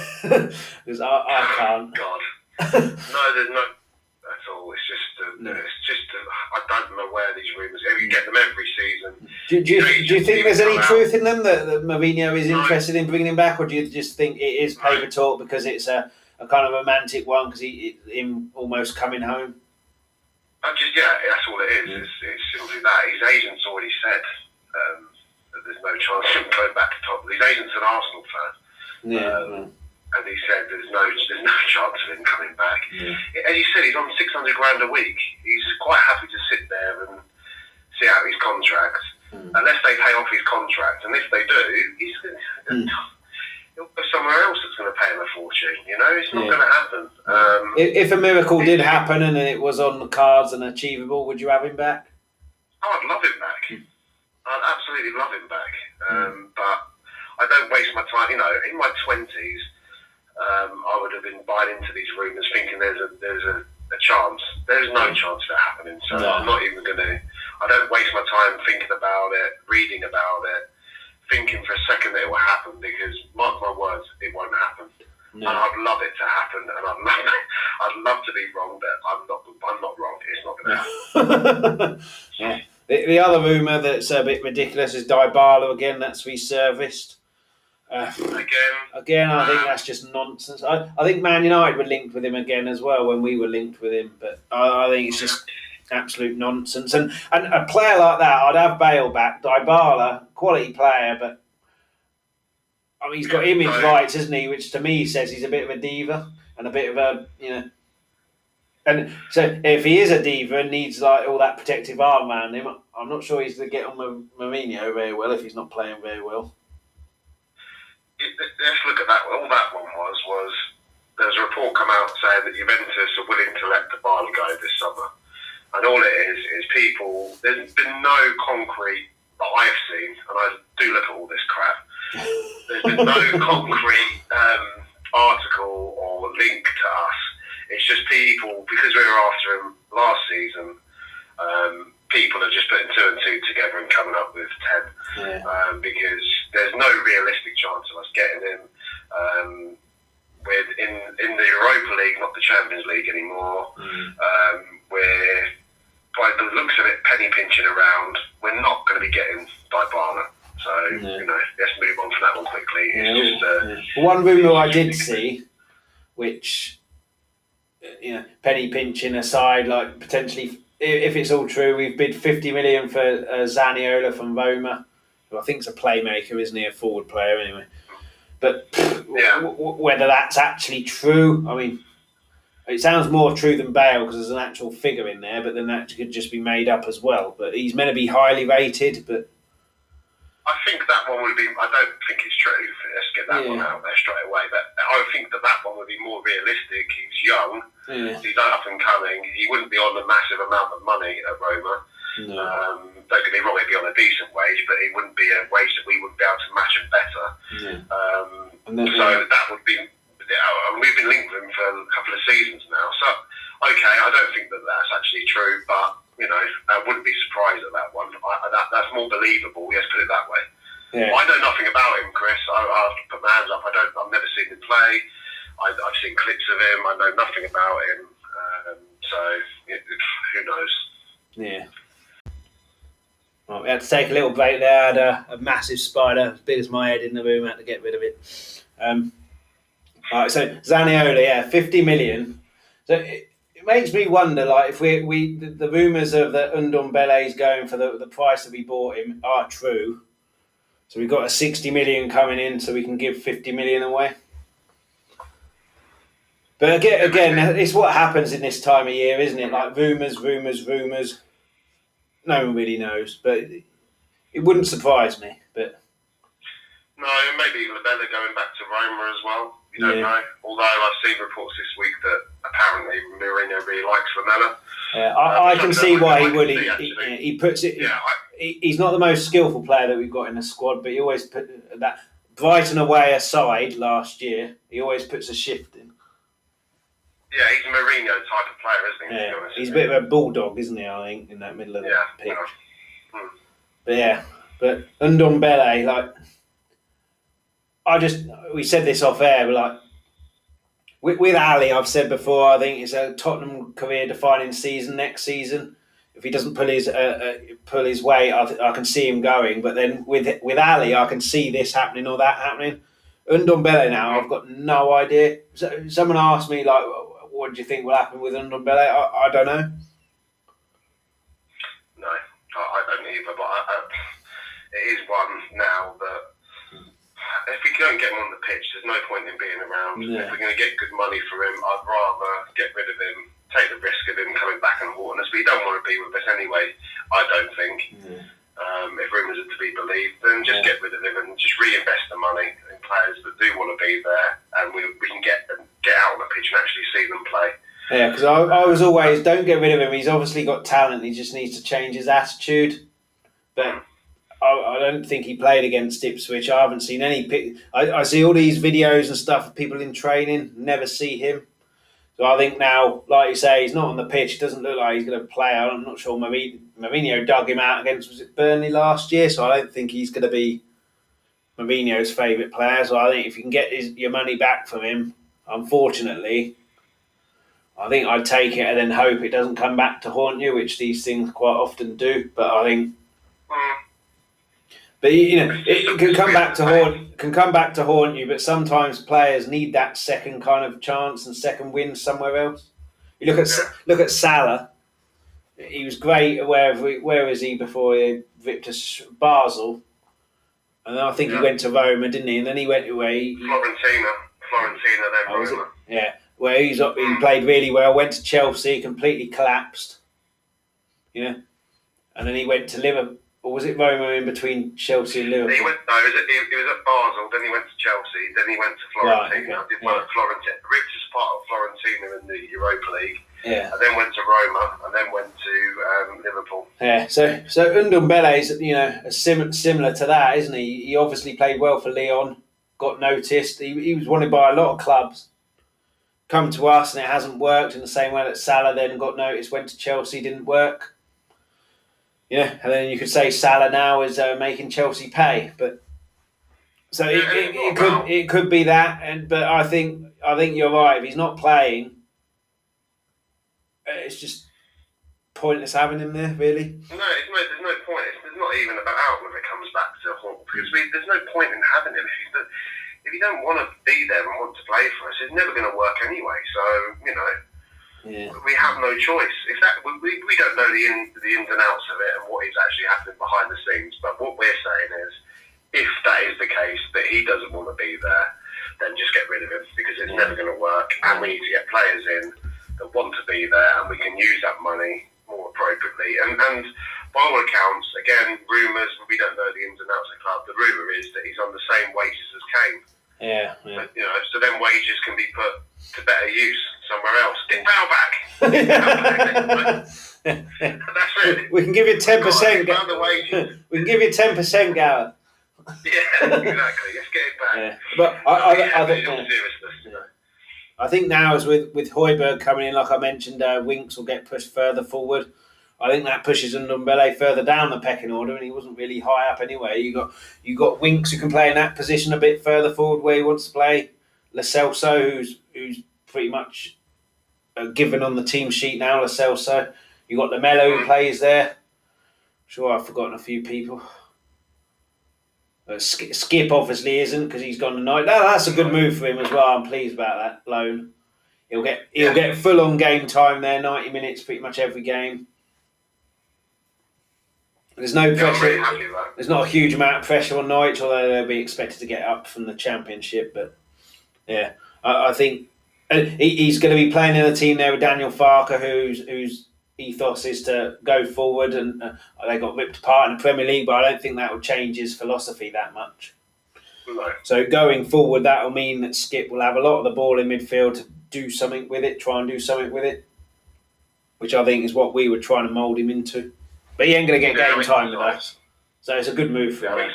Because I, I can't. God. No, there's no. That's all. It's just. Uh, No. It's I don't know where these rumours. You get them every season. Do, do, you, do you think there's any out. truth in them that, that Mourinho is No. interested in bringing him back, or do you just think it is paper talk because it's a, a kind of romantic one because he him almost coming home? I just yeah, that's all it is. Yeah. It's, it's simply that. His agent's already said um, that there's no chance of him going back to top. His agent's an Arsenal fan, Yeah. Um, and he said there's no there's no chance of him coming back. yeah. As you said, he's on 600 grand a week. He's quite happy to sit there and see out his contract, Mm. unless they pay off his contract. And if they do, he's Mm. he'll go somewhere else that's going to pay him a fortune. You know, it's not Yeah. going to happen. Um, If, if a miracle did happen and it was on the cards and achievable, would you have him back? Oh, I'd love him back. I'd absolutely love him back. Um, but I don't waste my time. You know, in my twenties, um, I would have been buying into these rumours, thinking there's a there's a, a chance. There's no chance of it happening. So No. I'm not even going to. I don't waste my time thinking about it, reading about it, thinking for a second that it will happen. Because mark my words, it won't happen. And I'd love it to happen, and I'd love, I'd love to be wrong, but I'm not. I'm not wrong. It's not going to happen. yeah. The, the other rumour that's a bit ridiculous is Dybala again. That's resurfaced. Uh, Again, again, I think that's just nonsense. I, I think Man United were linked with him again as well when we were linked with him, but I, I think it's just absolute nonsense. And and a player like that, I'd have Bale back. Dybala, quality player, but I mean, he's got image rights, isn't he? Which to me says he's a bit of a diva and a bit of a you know. And so, if he is a diva and needs like all that protective arm around him, I'm not sure he's going to get on with Mourinho very well if he's not playing very well. It- let's look at that. All that one was was there's a report come out saying that Juventus are willing to let Dybala go this summer, and all it is is people. There's been no concrete that I've seen, and I do look at all this crap. There's been no concrete um, article or link to us. It's just people because we were after him last season. Um, people are just putting two and two together and coming up with ten Yeah. um, because there's no realistic chance of us getting him. Um, with in in the Europa League, not the Champions League anymore. Mm. Um, we're by the looks of it, penny pinching around. We're not going to be getting Dybala. So you know, let's move on from that one quickly. It's Yeah, just uh. One rumour I did see, which you know, penny pinching aside, like potentially, if it's all true, we've bid 50 million for uh, Zaniolo from Roma, who I think is a playmaker, isn't he? A forward player, anyway. But yeah. w- w- whether that's actually true, I mean, it sounds more true than Bale because there's an actual figure in there, but then that could just be made up as well. But he's meant to be highly rated, but. I think that one would be. I don't think it's true. Let's get that yeah. one out there straight away. But I think that that one would be more realistic. He's young. Yeah. He's up and coming. He wouldn't be on a massive amount of money at Roma. No. Um, don't get me wrong, he'd be on a decent wage, but it wouldn't be a wage that we would be able to match him better. Yeah. Um, then, so that would be yeah, we've been linked with him for a couple of seasons now. So, okay, I don't think that that's actually true, but you know, I wouldn't be surprised at that one. I, that, that's more believable. Let's put it that way. Yeah. I know nothing about him, Chris. I, I have to put my hands up. I don't. I've never seen him play. I, have seen clips of him. I know nothing about him. Um, so it, it, who knows? Yeah. Well, we had to take a little break there. I had a, a, massive spider, as big as my head, in the room. I had to get rid of it. Um, all right, so Zaniolo, yeah, fifty million. So it, it makes me wonder, like, if we we the, the rumours of the Ndombele going for the the price that we bought him are true. So we've got a sixty million coming in, so we can give fifty million away. But again, again, it's what happens in this time of year, isn't it? Like rumours, rumours, rumours. No one really knows, but it, it wouldn't surprise me. But no, maybe Lamela going back to Roma as well. You don't yeah. know. Although I've seen reports this week that apparently Mourinho really likes Lamela. Yeah, I, uh, I can see why he would. He, he, he, puts it. Yeah, I, he, he's not the most skillful player that we've got in the squad, but he always put that Brighton away aside last year. He always puts a shift in. Yeah, he's a Mourinho type of player, isn't he? Yeah, he's a bit of a bulldog, isn't he? I think in that middle of the yeah, pitch. Yeah. Hmm. But yeah, but Ndombele, like I just we said this off air, but like with, with Ali, I've said before, I think it's a Tottenham career defining season next season. If he doesn't pull his uh, uh, pull his weight, I, th- I can see him going. But then with with Ali, I can see this happening or that happening. Ndombele now, I've got no idea. So, someone asked me like, "What do you think will happen with Ndombele?" I, I don't know. No, I, don't either. But I, I, it is one now that if we don't get him on the pitch, there's no point in being around. Yeah. If we're going to get good money for him, I'd rather get rid of him, take the risk of him coming back and haunting us. But he don't want to be with us anyway. I don't think. Yeah. Um, if rumours are to be believed, then just yeah. get rid of him and just reinvest the money in players that do want to be there, and we, we can get them get out on the pitch and actually see them play. Yeah, because I, I was always don't get rid of him. He's obviously got talent. He just needs to change his attitude. But. I, I, don't think he played against Ipswich. I haven't seen any. I, I see all these videos and stuff of people in training. Never see him. So I think now, like you say, he's not on the pitch. It Doesn't look like he's going to play. I'm not sure. Mourinho dug him out against was it Burnley last year, so I don't think he's going to be Mourinho's favourite player. So I think if you can get his, your money back from him, unfortunately, I think I'd take it and then hope it doesn't come back to haunt you, which these things quite often do. But I think. But you know, it, can come back to haunt can come back to haunt you. But sometimes players need that second kind of chance and second win somewhere else. You look at yeah. look at Salah. He was great. Where where was he before he ripped to Basel? And then I think yeah. he went to Roma, didn't he? And then he went away. Fiorentina, Fiorentina, then oh, Roma. Yeah, where he's up, he played really well. Went to Chelsea, completely collapsed. Yeah, and then he went to Liverpool or was it Roma in between Chelsea and Liverpool? He went, no, he was, at, he, he was at Basel, then he went to Chelsea, then he went to Fiorentina. Right, okay. Did well yeah. at Fiorentina. Ripped as part of Fiorentina in the Europa League. Yeah. And then went to Roma, and then went to um, Liverpool. Yeah, so so Ndombele is you know sim- similar to that, isn't he? He obviously played well for Lyon, got noticed. He, he was wanted by a lot of clubs. Come to us and it hasn't worked in the same way that Salah then got noticed, went to Chelsea, didn't work. Yeah, and then you could say Salah now is uh, making Chelsea pay, but so it, it, it, could it could be that, and but I think I think you're right. If he's not playing, it's just pointless having him there. Really. No, no there's no point. It's, it's not even about when it comes back to Hall because we, there's no point in having him if the, if you don't want to be there and want to play for us. It's never going to work anyway. So you know, Yeah. we have no choice. If that we, we don't know the in, the ins and outs of it and what is actually happening behind the scenes. But what we're saying is, if that is the case, that he doesn't want to be there, then just get rid of him because it's Yeah. never going to work. And we need to get players in that want to be there, and we can use that money more appropriately. And and by all accounts, again, rumours. We don't know the ins and outs of the club. The rumour is that he's on the same wages as Kane. Yeah, yeah. You know, so then wages can be put to better use somewhere else. Get power back. That's it. we can give you ten percent. Found the wages. We can give you ten percent, Gareth. Yeah, exactly. Let's get it back. Yeah. But I, I, I, I, think, some yeah. seriousness. I think now as with with Højbjerg coming in, like I mentioned, uh, Winks will get pushed further forward. I think that pushes Ndombele further down the pecking order, and he wasn't really high up anyway. You got you got Winks who can play in that position a bit further forward where he wants to play. Lo Celso, who's who's pretty much uh, given on the team sheet now. Lo Celso. You got Lamela who plays there. Sure, I've forgotten a few people. Uh, Skip obviously isn't because he's gone tonight. That's a good move for him as well. I'm pleased about that loan. He'll get he'll get full on game time there, ninety minutes pretty much every game. There's no Yeah, really pressure. There's not a huge amount of pressure on Norwich, although they'll be expected to get up from the Championship. But yeah, I, I think uh, he, he's going to be playing in a team there with Daniel Farke, whose whose ethos is to go forward, and uh, they got ripped apart in the Premier League, but I don't think that will change his philosophy that much. No. So going forward, that will mean that Skip will have a lot of the ball in midfield to do something with it, try and do something with it, which I think is what we were trying to mould him into. But he ain't going to get Yeah, game time with us, so it's a good move for Yeah, him.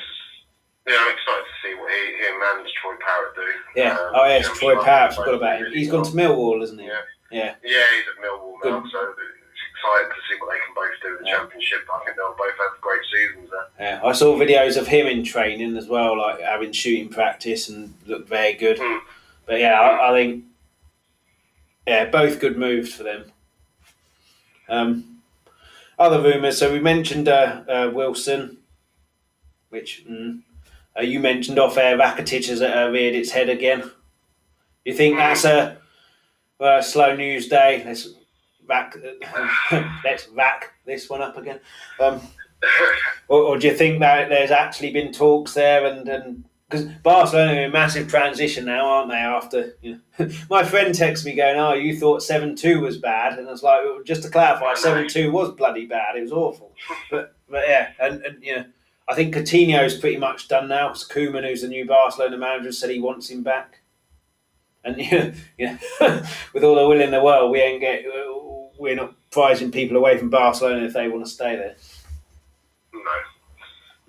yeah, I'm excited to see what he, him and Troy Parrott do. Yeah. Um, oh yes, Troy Parrott. Forgot about him. He's gone to Millwall, isn't he? Yeah. Yeah. Yeah, he's at Millwall now, Good. so it's exciting to see what they can both do in the Yeah. Championship. I think they'll both have great seasons there. Yeah. I saw videos of him in training as well, like having shooting practice and looked very good. Mm. But yeah, I, I think yeah, both good moves for them. Um, other rumours. So we mentioned uh, uh, Wilson, which mm, uh, you mentioned off air. Rakitic has uh, reared its head again. You think that's a, a slow news day? Let's rack, let's rack this one up again. Um, or, or do you think that there's actually been talks there and and because Barcelona are in a massive transition now, aren't they? After you know, my friend texts me going, "Oh, you thought seven two was bad," and I was like, well, "Just to clarify, seven two was bloody bad. It was awful." But but yeah, and, and you know, I think Coutinho's pretty much done now. It's Koeman, who's the new Barcelona manager, said he wants him back. And you know, you know, with all the will in the world, we ain't get we're not prizing people away from Barcelona if they want to stay there. no.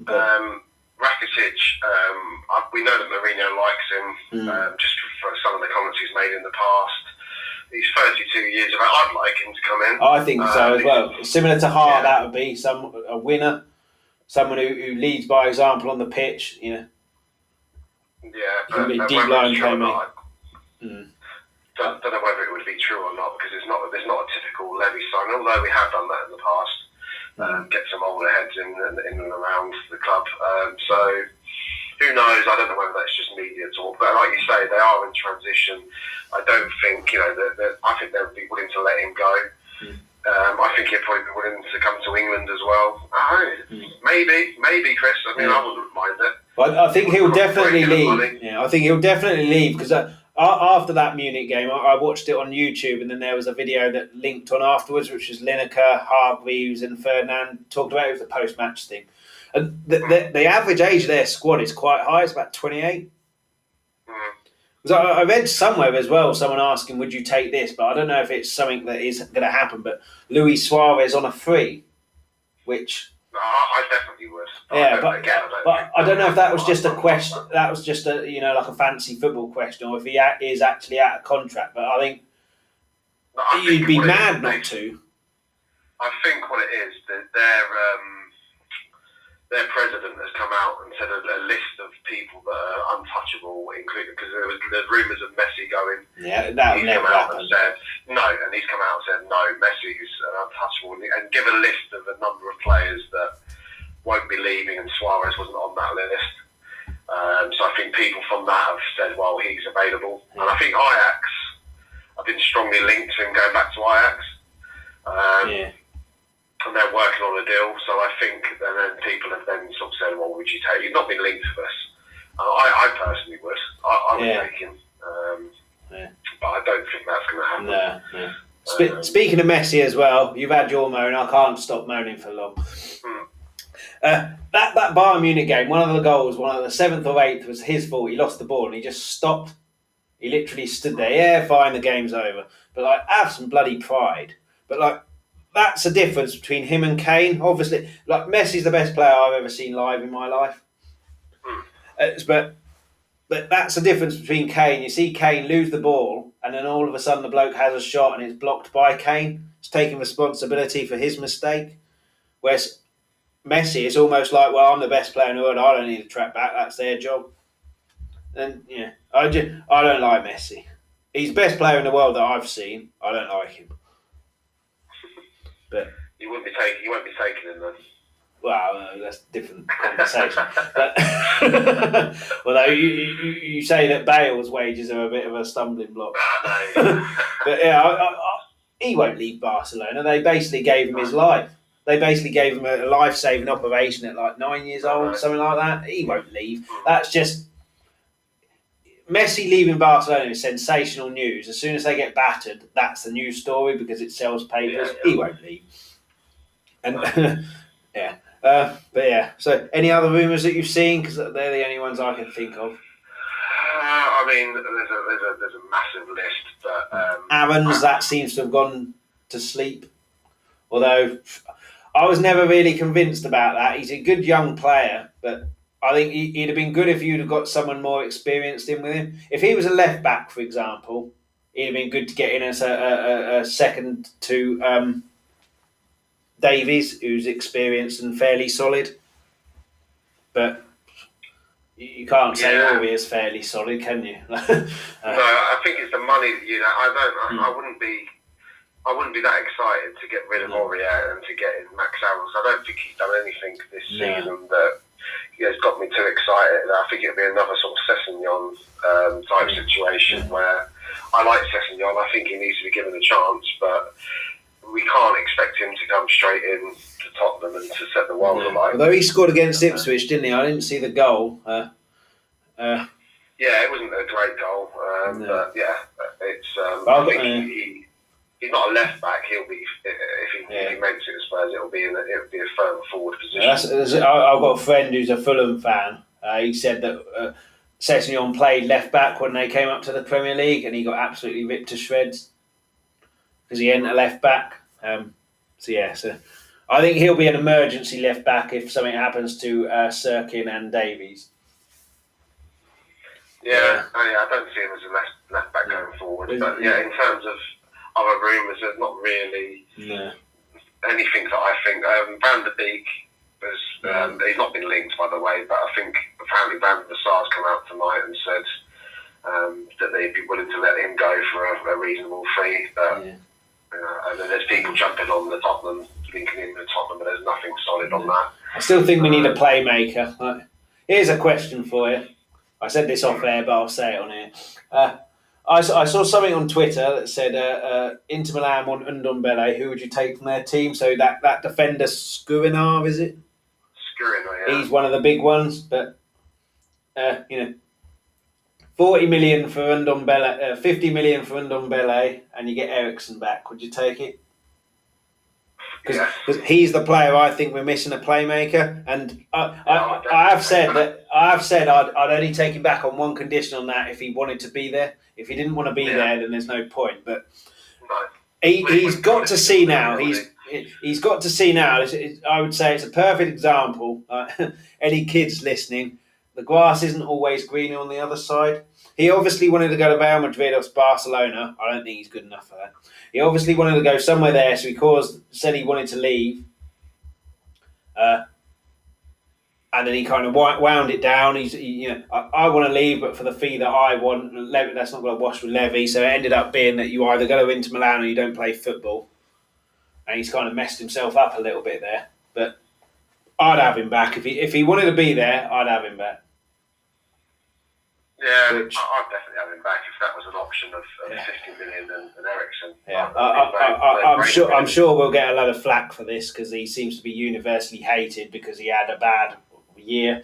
But, Um, Rakitic, um, I, we know that Mourinho likes him Mm. um, just for some of the comments he's made in the past. He's 32 years of age. I'd like him to come in. I think so as well. Similar to Hart, Yeah. that would be some a winner, someone who, who leads by example on the pitch. You know, Yeah, be but deep line it's true or came in. Mm. don't, don't know whether it would be true or not because it's not there's not a typical Levy sign. Although we have done that in the past, um, get heads in, in, in and around the club. Um, so who knows? I don't know whether that's just media talk, but like you say, they are in transition. I don't think you know. They're, I think they'll be willing to let him go. Mm. Um, I think he'd probably be willing to come to England as well. I. Mm. Maybe, maybe, Chris. I mean, Yeah. I wouldn't mind it. But I think he'll definitely leave. Yeah, I think he'll definitely leave because uh, after that Munich game, I, watched it on YouTube, and then there was a video that linked on afterwards, which was Lineker, Hargreaves, and Ferdinand talked about it. It was the post-match thing, and the, the, the average age of their squad is quite high. It's about twenty-eight. Because I, I read somewhere as well, someone asking, "Would you take this?" But I don't know if it's something that is going to happen. But Luis Suarez on a free, which No, I, definitely would. I yeah, but again, I don't but I don't know if that was just a question. That was just a you know like a fancy football question, or if he is actually out of contract. But I think No, I think you'd be mad is, not to. I think what it is that their um, their president has come out and said a, a list of people that are untouchable, including because there was there's rumours of Messi going. Yeah, that he's never come out happen. and said no, and he's come out and said no, Messi's untouchable, and, and give a list of a number of players that won't be leaving, and Suarez wasn't on that list. Um, so I think people from that have said, well, he's available, and I think Ajax. I've been strongly linked to him going back to Ajax. Um, Yeah. And they're working on a deal. So I think, and then people have then sort of said, "Well, would you take? You've not been linked to us." Uh, I, I personally would. I, I would Yeah. take him, um, Yeah. but I don't think that's going to happen. No, no. Spe- speaking of Messi as well, you've had your moan. I can't stop moaning for long. Hmm. Uh, that that Bayern Munich game, one of the goals, one of the seventh or eighth, was his fault. He lost the ball and he just stopped. He literally stood there. Yeah, fine, the game's over. But like, have some bloody pride. But like, that's the difference between him and Kane. Obviously, like Messi's the best player I've ever seen live in my life. Hmm. Uh, it's- but but that's the difference between Kane. You see Kane lose the ball, and then all of a sudden the bloke has a shot and it's blocked by Kane. He's taking responsibility for his mistake. Whereas Messi, it's almost like, well, I'm the best player in the world. I don't need to track back. That's their job. And yeah, I just I don't like Messi. He's the best player in the world that I've seen. I don't like him. You wouldn't be taking. You won't be taking him then. Well, uh, that's a different conversation. but although you, you, you say that Bale's wages are a bit of a stumbling block. But yeah, I, I, I, he won't leave Barcelona. They basically gave him his life. They basically gave him a life saving operation at like nine years old, something like that. He won't leave. That's just Messi leaving Barcelona is sensational news. As soon as they get battered, that's the news story because it sells papers. Yeah, yeah. He won't leave. And yeah, uh, but yeah. So, any other rumours that you've seen? Because they're the only ones I can think of. Uh, I mean, there's a there's a there's a massive list, but um, Aarons that seems to have gone to sleep. Although I was never really convinced about that. He's a good young player, but I think he- he'd have been good if you'd have got someone more experienced in with him. If he was a left back, for example, he'd have been good to get in as a, a, a- second to um, Davies, who's experienced and fairly solid. But you can't say Yeah. Aurier is fairly solid, can you? no, I think it's the money. You know, I don't. I, I wouldn't be. I wouldn't be that excited to get rid of No. Aurier and to get in Max Aarons. I don't think he's done anything this No. season that has got me too excited. I think it'd be another sort of Sessegnon um, type situation where I like Sessegnon. I think he needs to be given a chance, but we can't expect him to come straight in to Tottenham and to set the world Yeah. alight. Although he scored against Ipswich, didn't he? I didn't see the goal. Uh, uh, Yeah, it wasn't a great goal, um, No. but yeah, it's. Um, Well, I think uh, he, he, he's not a left back. He'll be if he, Yeah. if he makes it at Spurs, it'll be in a, it'll be a firm forward position. that's, that's, I, I've got a friend who's a Fulham fan. Uh, he said that uh, Sessegnon played left back when they came up to the Premier League, and he got absolutely ripped to shreds because he ain't a left back. Um, so yeah, so I think he'll be an emergency left back if something happens to uh, Sirkin and Davies. yeah, yeah, I don't see him as a left left back going forward. But yeah, in terms of other rumours, there's not really No. anything that I think. Um, Van der Beek was um, he's not been linked by the way, but I think apparently Van der Sar's come out tonight and said. Um, that they'd be willing to let him go for a, a reasonable fee. But Yeah. Uh, and then there's people jumping on the Tottenham, linking in with Tottenham, but there's nothing solid on that. I still think we need a playmaker. Here's a question for you. I said this off air, but I'll say it on here. Uh, I, saw- I saw something on Twitter that said uh, uh, Inter Milan want Ndombele. Who would you take from their team? So that, that defender Skriniar, is it? Screwing yeah. He's one of the big ones, but uh, you know, forty million for Ndombele, uh, fifty million for Ndombele, and you get Eriksen back. Would you take it? yeah. because he's the player I think we're missing a playmaker, and I, I, I have said that I have said I'd, I'd only take him back on one condition on that if he wanted to be there. If he didn't want to be Yeah. there, then there's no point. But No. he, he's got to see now. He's he's got to see now. It's, it's, I would say it's a perfect example. Uh, any kids listening, the grass isn't always greener on the other side. He obviously wanted to go to Real Madrid or Barcelona. I don't think he's good enough for that. He obviously wanted to go somewhere there, so he caused, said he wanted to leave. Uh, and then he kind of wound it down. He's, he, you know, I, I want to leave, but for the fee that I want, Levy, that's not going to wash with Levy. So it ended up being that you either go into Milan or you don't play football. And he's kind of messed himself up a little bit there. But I'd have him back if he if he wanted to be there. I'd have him back. Yeah, Which- I'd definitely have him back if that was an option of, of Yeah. 50 million and, and Eriksen. Yeah, I- I, I think I, they're- I, they're I'm great sure. I'm sure we'll get a lot of flack for this because he seems to be universally hated because he had a bad year,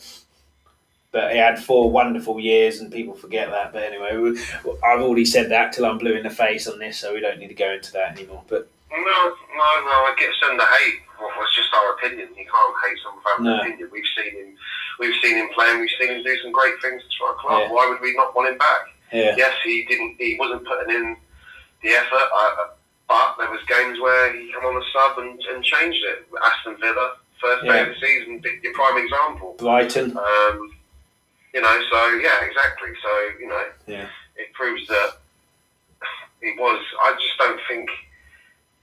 but he had four wonderful years, and people forget that. But anyway, we, I've already said that till I'm blue in the face on this, so we don't need to go into that anymore. But No, no, no. I get send the hate. Well, it's just our opinion. You can't hate someone for No. opinion. We've seen him. We've seen him play. and We've seen him do some great things to our club. Yeah. Why would we not want him back? yeah, Yes, he didn't. He wasn't putting in the effort. Uh, but there was games where he came on the sub and, and changed it. Aston Villa, first day of the season, your prime example. Brighton. Um, you know, so yeah, exactly. So you know, Yeah. it proves that he was. I just don't think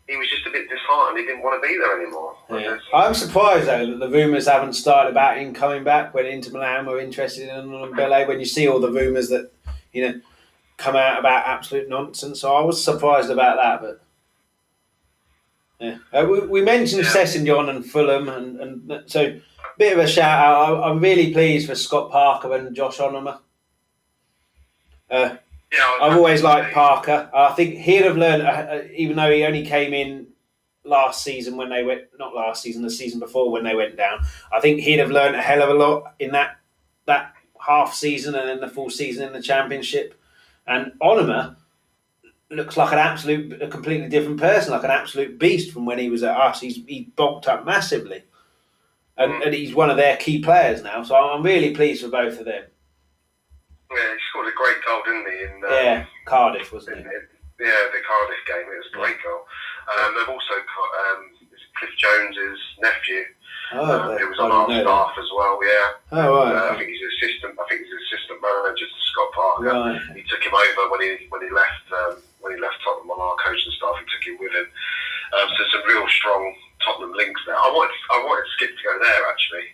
he was just a bit disheartened. He didn't want to be there anymore. Yeah. I'm surprised though that the rumours haven't started about him coming back when Inter Milan were interested in Ndombele. When you see all the rumours that you know come out about absolute nonsense, so I was surprised about that. But yeah, uh, we, we mentioned Yeah. Sessegnon and Fulham, and, and so bit of a shout out. I, I'm really pleased for Scott Parker and Josh Onomah. Uh, Yeah, I've always liked Parker. I think he'd have learned, uh, uh, even though he only came in last season when they went, not last season, the season before when they went down. I think he'd have learned a hell of a lot in that that half season and then the full season in the championship. And Onomah looks like an absolute, a completely different person, like an absolute beast from when he was at us. He's he bulked up massively, and, and he's one of their key players now. So I'm really pleased for both of them. Yeah, he scored a great goal, didn't he? In, um, Yeah, Cardiff wasn't in, it? yeah, the Cardiff game. It was a great goal. Um, they've also got um, Cliff Jones's nephew. Oh, um, I who was on our know that. staff as well. Yeah, Oh, right. uh, I think he's assistant. I think he's assistant manager to Scott Parker. Right. He took him over when he when he left um, when he left Tottenham on our coaching staff. He took him with him. Um, so some real strong Tottenham links there. I wanted I wanted Skip to go there actually.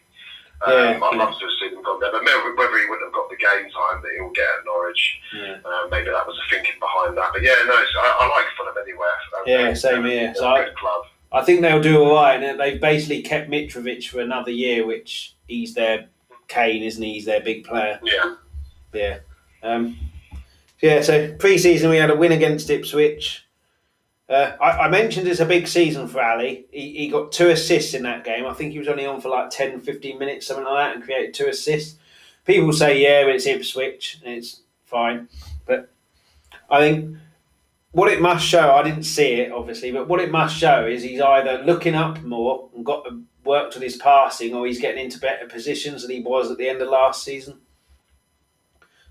Um, Yeah, I'd love to have seen him gone there, but maybe whether he wouldn't have got the game time that he'll get at Norwich, Yeah. uh, maybe that was the thinking behind that. But yeah, no, it's, I, I like Fulham anywhere. Um, Yeah, same here. So I- club. I think they'll do all right. And they've basically kept Mitrovic for another year, which he's their Kane, isn't he? He's their big player. Yeah, Yeah. Um, yeah, so pre season we had a win against Ipswich. Uh, I, I mentioned it's a big season for Ali. He, he got two assists in that game. I think he was only on for like 10, 15 minutes, something like that, and created two assists. People say, yeah, but it's Ipswich, and it's fine. But I think what it must show, I didn't see it obviously, but what it must show is he's either looking up more and got worked on his passing, or he's getting into better positions than he was at the end of last season.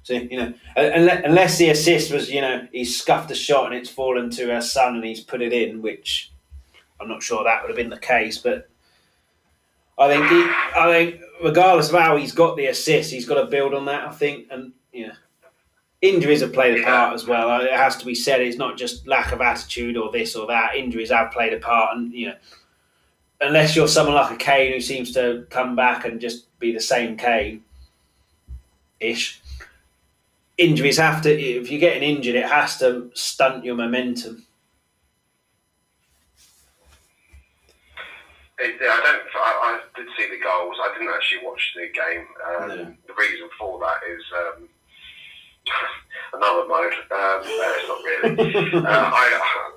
So you know, unless, unless the assist was you know he's scuffed a shot and it's fallen to her son and he's put it in, which I'm not sure that would have been the case, but I think he, I think regardless of how he's got the assist, he's got to build on that. I think, and you know, injuries have played a part as well. Uh, It has to be said. It's not just lack of attitude or this or that. Injuries have played a part, and you know, unless you're someone like a Kane who seems to come back and just be the same Kane, ish. Injuries have to. If you're getting injured, it has to stunt your momentum. It, I don't. I, I did see the goals. I didn't actually watch the game. Um, No. The reason for that is um, another mode. Um, no, it's not really. uh, I,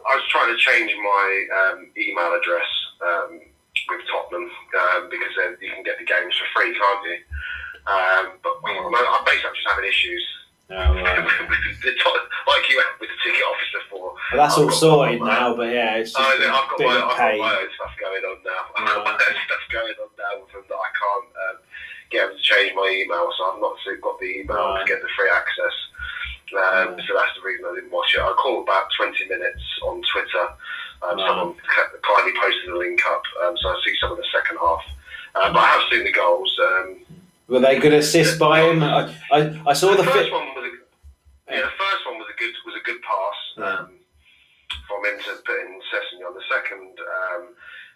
I was trying to change my um, email address um, with Tottenham um, because then you can get the games for free, can't you? Um, but we, I'm basically I'm just having issues. The Tot- like you had with the ticket officer for. But that's all I've got- sorted now. But yeah, it's just a no, I've got bit my, of I've got my own stuff going on now. I've got my own stuff going on now with them that I can't um, get them to change my email, so I've not got the email Right. to get the free access. Um, Right. So that's the reason I didn't watch it. I called about 20 minutes on Twitter. Um, Right. Someone kindly posted the link up, um, so I see some of the second half. Uh, but I have seen the goals. Um, Were they good assists by him? I, I, I saw the the first one was a, yeah, the first one was a good was a good pass Yeah. um, from him to put in Sessegnon. On The second um,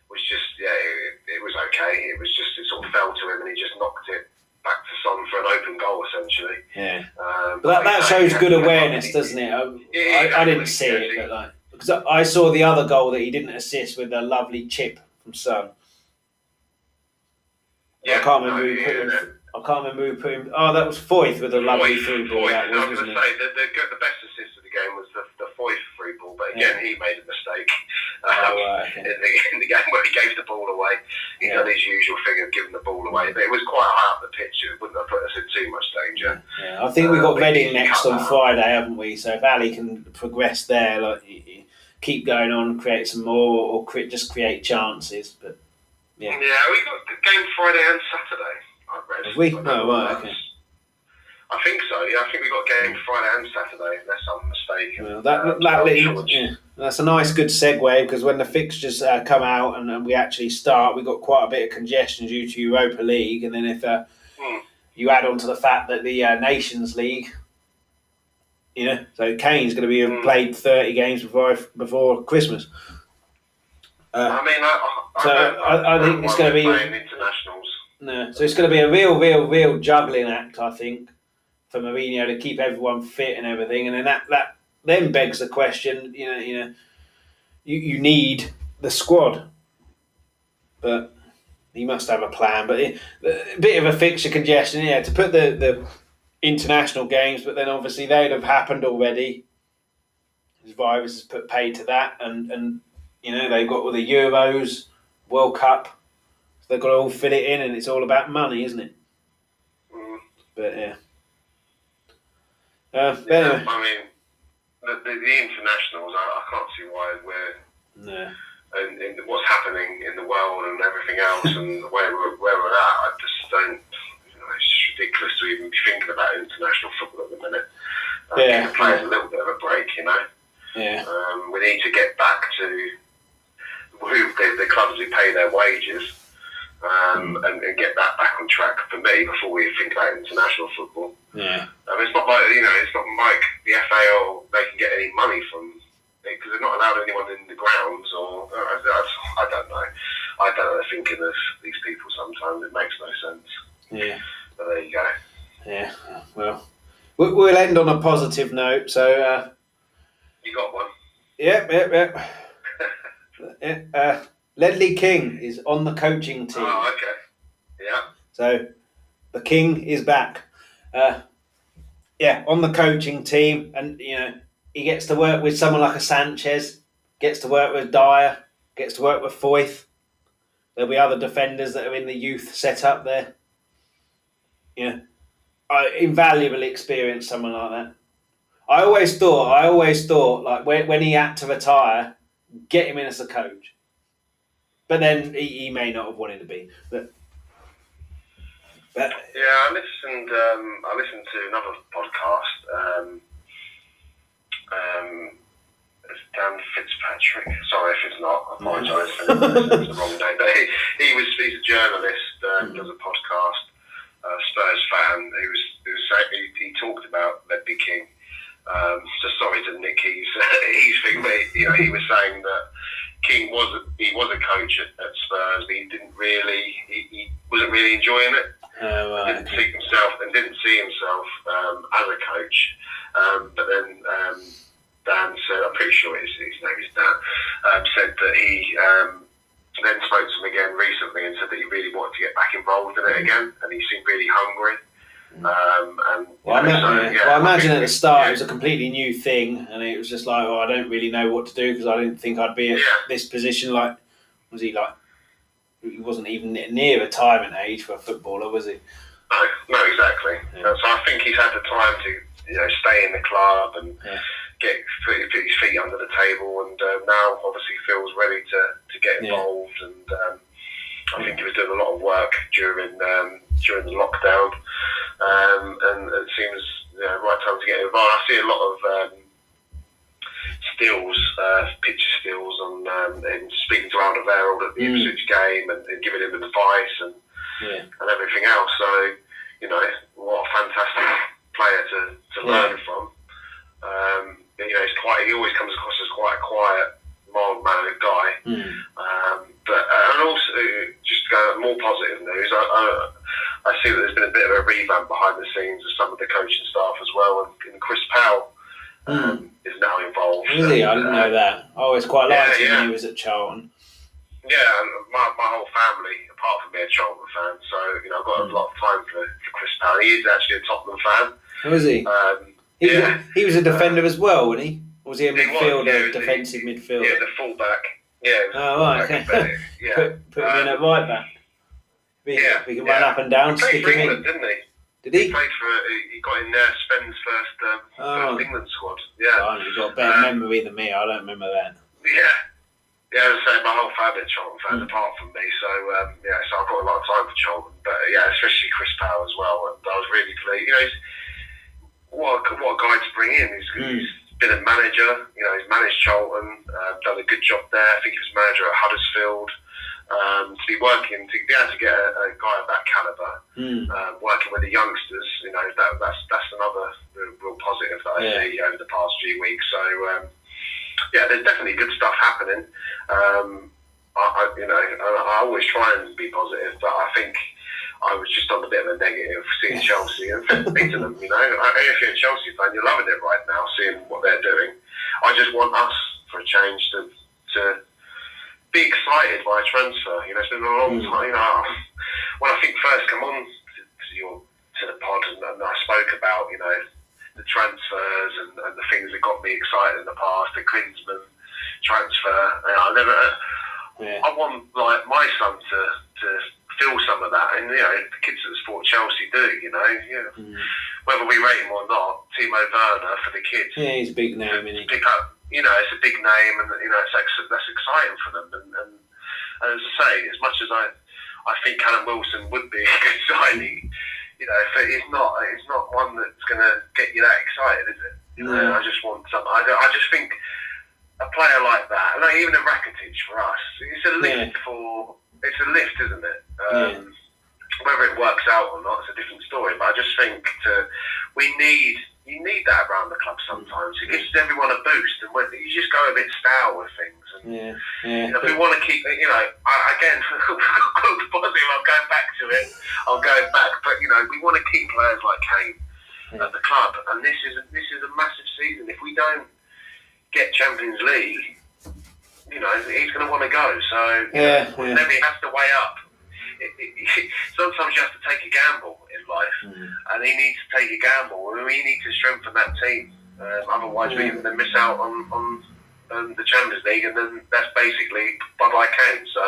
was just yeah, it, it was okay. It was just it sort of fell to him and he just knocked it back to Son for an open goal essentially. Yeah. Um, But that, that shows good awareness, doesn't it? I, I, I didn't see it, but like because I saw the other goal that he didn't assist with a lovely chip from Son. Yeah, I can't remember who no, put it. yeah, I can't remember who put him. Oh, that was Foyth with a lovely Foyth, through ball. Foyth. That I was, was wasn't going to say the, the, the best assist of the game was the, the Foyth free ball, but again he made a mistake. Um, Oh, right, okay. in, the, in the game where he gave the ball away, he Yeah. done his usual thing of giving the ball away. But it was quite high up the pitch. It wouldn't have put us in too much danger. Yeah, I think we've got Uh, Reading next on. Friday, haven't we? So if Ali can progress there, like keep going on, create some more, or just create chances. But Yeah. Yeah, we got the game Friday and Saturday. I read. Have we? Oh, right, okay. I think so. Yeah, I think we got game Friday and Saturday, unless I'm mistaken. well, that, Um, that, so I'm little- sure it's- yeah, that's a nice, good segue because when the fixtures uh, come out and, and we actually start, we've got quite a bit of congestion due to Europa League, and then if uh, Hmm. you add on to the fact that the uh, Nations League. You know, so Kane's going to be Hmm. played thirty games before before Christmas. Uh, I mean, I, I, So, I- I think it's gonna be- we're internationals. No, so it's going to be a real, real, real juggling act, I think, for Mourinho to keep everyone fit and everything, and then that that then begs the question, you know, you know, you, you need the squad, but he must have a plan. But it, a bit of a fixture congestion, yeah, to put the the international games, but then obviously they'd have happened already. His virus has put paid to that, and and you know they've got all the Euros, World Cup. They've got to all fit it in, and it's all about money, isn't it? Mm. But yeah. Uh, but Yeah, anyway, I mean, the, the, the internationals, I, I can't see why we're no. and, and what's happening in the world and everything else and where we're, where we're at. I just don't. You know, it's ridiculous to even be thinking about international football at the minute. Uh, Yeah. Give the players a little bit of a break, you know. yeah, Um, we need to get back to who the, the clubs who pay their wages. Um, and, and get that back on track for me before we think about international football. yeah, I mean, it's not like you know, it's not like the FAL they can get any money from because they're not allowed anyone in the grounds or uh, I, I, I don't know. I don't know the thinking of these people. Sometimes it makes no sense. yeah, But there you go. yeah. Well, we- we'll end on a positive note. So, uh, You got one. yep, yep, yep. Yeah, uh, Ledley King is on the coaching team. Oh, okay. Yeah. So the king is back. Uh, yeah, on the coaching team, and you know he gets to work with someone like a Sanchez, gets to work with Dier, gets to work with Foyth. There'll be other defenders that are in the youth setup there. Yeah, uh, invaluable experience, someone like that. I always thought, I always thought, like when, when he had to retire, get him in as a coach. But then he, he may not have wanted to be. But but Yeah, I listened. Um, I listened to another podcast. Um, um, it's Dan Fitzpatrick. Sorry if it's not. I apologise for the wrong name. But he, he was. He's a journalist. Um, does a podcast. Uh, Spurs fan. He was. He was. He, he talked about Ledley King. Um, so sorry to Nick He's He's thing, but you know he was saying that King was he was a coach at, at Spurs, but he didn't really he, he wasn't really enjoying it uh, right, didn't see himself and didn't see himself um, as a coach. Um, but then um, Dan said, I'm pretty sure his, his name is Dan, um, said that he um, then spoke to him again recently and said that he really wanted to get back involved in it again, and he seemed really hungry. Um, and Well, I, know, ima- so, yeah. yeah, well, I I imagine at the start yeah. it was a completely new thing, and it was just like, oh, I don't really know what to do because I didn't think I'd be at Yeah. this position. Like, was he like? He wasn't even near retirement age for a footballer, was he? No, no, exactly. Yeah. So I think he's had the time to, you know, stay in the club and Yeah. get put his feet under the table, and uh, now obviously feels ready to, to get Yeah. involved. And um, I think he was doing a lot of work during um, during the lockdown, um, and it seems you know, right time to get involved. I see a lot of um, stills, uh, picture stills, on um, and speaking to Alderweireld at the Mm. Ipswich game and, and giving him advice and Yeah, and everything else. So, you know, what a fantastic player to, to Yeah. learn from. Um, you know, he's quite. He always comes across as quite a quiet, mild mannered guy. Hmm. Um, but uh, and also, just to go more positive news, I, I, I see that there's been a bit of a revamp behind the scenes of some of the coaching staff as well, and, and Chris Powell um, is now involved. was he? I didn't And, know uh, that. I always quite Yeah, liked him yeah. when he was at Charlton. yeah, my, my whole family, apart from being a Charlton fan, so you know I've got a Mm. lot of time for, for Chris Powell. He is actually a Tottenham fan. Was he? Um, He, was yeah. a, he was a defender as well, wasn't he? Was he a midfielder, he was- defensive yeah, midfielder? Yeah, the fullback. Yeah. Oh, right, okay. yeah. Put, put him in at right back. We, Yeah, we can yeah. run up and down, He played for him in. England, didn't he? Did He he? played for. He got in there. Sven's first, um, Oh. first England squad. Yeah. Oh, you've got a better Um, memory than me. I don't remember that. Yeah. Yeah, as I say, my whole family are Charlton fans Mm. apart from me, so um, yeah, so I've got a lot of time for Charlton. But yeah, especially Chris Powell as well. And I was really pleased. You know, he's, what a, what a guy to bring in. He's, Mm. he's been a manager. You know, he's managed Charlton, uh, done a good job there. I think he was manager at Huddersfield. Um, to be working, to be able to get a, a guy of that calibre, Hmm. um, working with the youngsters, you know, that, that's that's another real, real positive that I Yeah. see over the past few weeks. So um, yeah, there's definitely good stuff happening. Um, I, I, you know, I, I always try and be positive, but I think I was just on a bit of a negative seeing Chelsea and beating them. You know, if you're a Chelsea fan, you're loving it right now, seeing what they're doing. I just want us for a change to to be excited by a transfer. You know, it's been a long Mm. time. You know, when I think first come on to, to your to the pod and, and I spoke about you know the transfers and, and the things that got me excited in the past, the Klinsmann transfer. You know, I never. Yeah. I want like my son to to feel some of that, and you know the kids that support Chelsea do. You know, yeah. Hmm. whether we rate him or not, Timo Werner for the kids Yeah, he's a big name, isn't he? pick up. You know, it's a big name, and you know, it's ex- that's exciting for them. And, and, and as I say, as much as I, I think Callum Wilson would be a good signing, you know, if it's not, it's not one that's going to get you that excited, is it? You know, No. I just want some. I, I just think a player like that, like even a Rakitic for us, it's a lift for. It's a lift, isn't it? Um, Whether it works out or not, it's a different story. But I just think to, we need you need that around the club sometimes. It gives everyone a boost, and when you just go a bit stale with things. And Yeah, you yeah. know, if we want to keep, you know, I, again, positive. I'm going back to it. I'm going back, but you know, we want to keep players like Kane Yeah. at the club, and this is this is a massive season. If we don't get Champions League, you know, he's going to want to go. So Yeah, know, yeah. then he has to weigh up. It, it, sometimes you have to take a gamble in life, Hmm. and he needs to take a gamble. and We need to strengthen that team. Um, otherwise, Yeah. we're going to miss out on, on um, the Champions League, and then that's basically bye bye Kane. So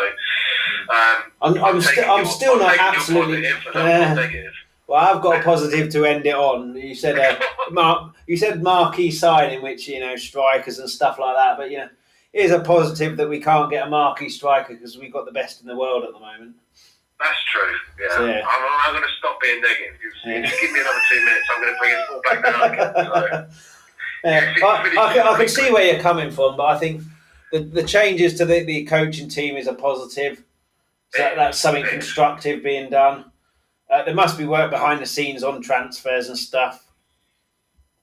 um, I'm, I'm, I'm your- still not absolutely. positive and I'm Yeah. not negative. Well, I've got a positive to end it on. You said uh, Mark, you said marquee signing, which you know strikers and stuff like that. But you know, here's a positive that we can't get a marquee striker because we've got the best in the world at the moment. That's true. Yeah, So, yeah. I'm, I'm going to stop being negative. Just, Yeah. just give me another two minutes. I'm going to bring it all back down again. So, Yeah, I, I, can, I can see where you're coming from, but I think the, the changes to the, the coaching team is a positive. So that- that's something constructive being done. Uh, there must be work behind the scenes on transfers and stuff.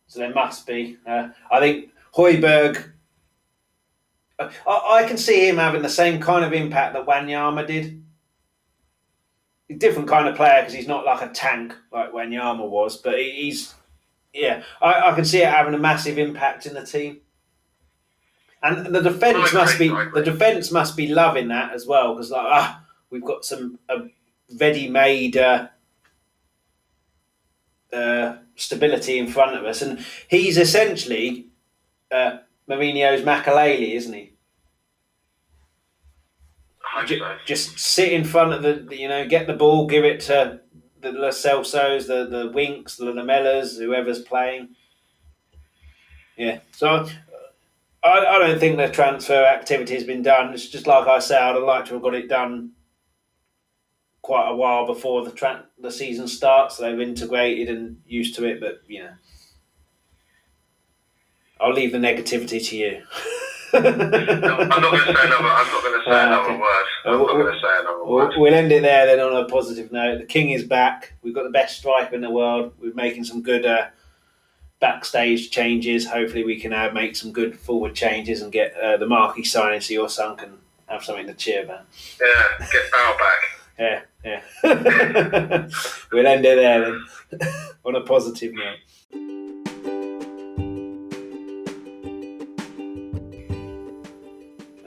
So there must be. Uh, I think Højbjerg. I, I can see him having the same kind of impact that Wanyama did. A different kind of player because he's not like a tank like Wanyama was, but he- he's yeah, I, I can see it having a massive impact in the team. And the defense must be agree, I agree. the defense must be loving that as well because like ah, we've got some a ready-made uh, uh, stability in front of us, and he's essentially uh, Mourinho's Makelele, isn't he? I hope Ju- so. just sit in front of the, you know, get the ball, give it to the Lo Celsos, the the Winks, the Lamelas, whoever's playing. Yeah, so uh, I, I don't think the transfer activity has been done. It's just like I said, I'd have liked to have got it done quite a while before the tra- the season starts. They've integrated and used to it, but you know, I'll leave the negativity to you. No, I'm not going to say another. I'm not going to say Ah, another okay. word. I'm Uh, not going to say another We'll, word. we'll end it there then on a positive note. The king is back. We've got the best striker in the world. We're making some good uh, backstage changes. Hopefully, we can uh, make some good forward changes and get uh, the marquee signing so your son can have something to cheer about. Yeah, get Bale back. Yeah, yeah. we'll end it there then on a positive note.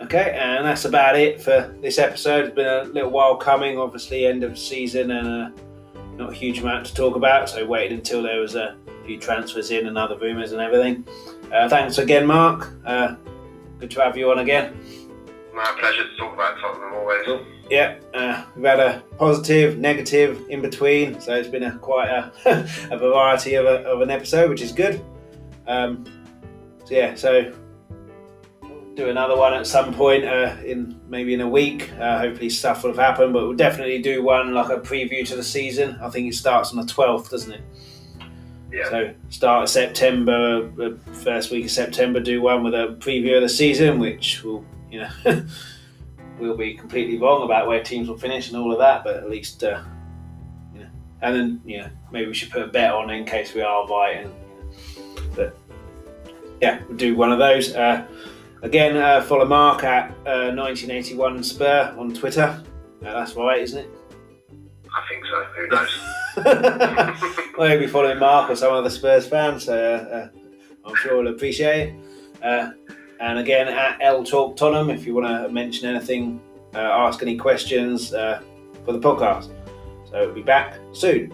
Okay, and that's about it for this episode. It's been a little while coming, obviously, end of season, and uh, not a huge amount to talk about. So waited until there was a few transfers in and other rumours and everything. Uh, thanks again, Mark. Uh, good to have you on again. My pleasure to talk about Tottenham always. Cool. Yeah, uh, we've had a positive, negative, in between, so it's been a quite a, a variety of, a, of an episode, which is good. Um, so yeah, so do another one at some point uh, in maybe in a week. Uh, hopefully stuff will have happened, but we'll definitely do one like a preview to the season. I think it starts on the twelfth, doesn't it? Yeah. So start of September, uh, first week of September, do one with a preview of the season, which will you know we'll be completely wrong about where teams will finish and all of that, but at least uh, you know, and then you know maybe we should put a bet on in case we are right, and but yeah, we'll do one of those. Again, uh, follow Mark at uh, 1981 Spur on Twitter. Uh, that's right, isn't it? I think so. Who knows? well, you'll be following Mark or some other Spurs fans, so uh, uh, I'm sure he'll appreciate it. Uh, and again, at L Talk Tottenham, if you want to mention anything, uh, ask any questions uh, for the podcast. So we'll be back soon.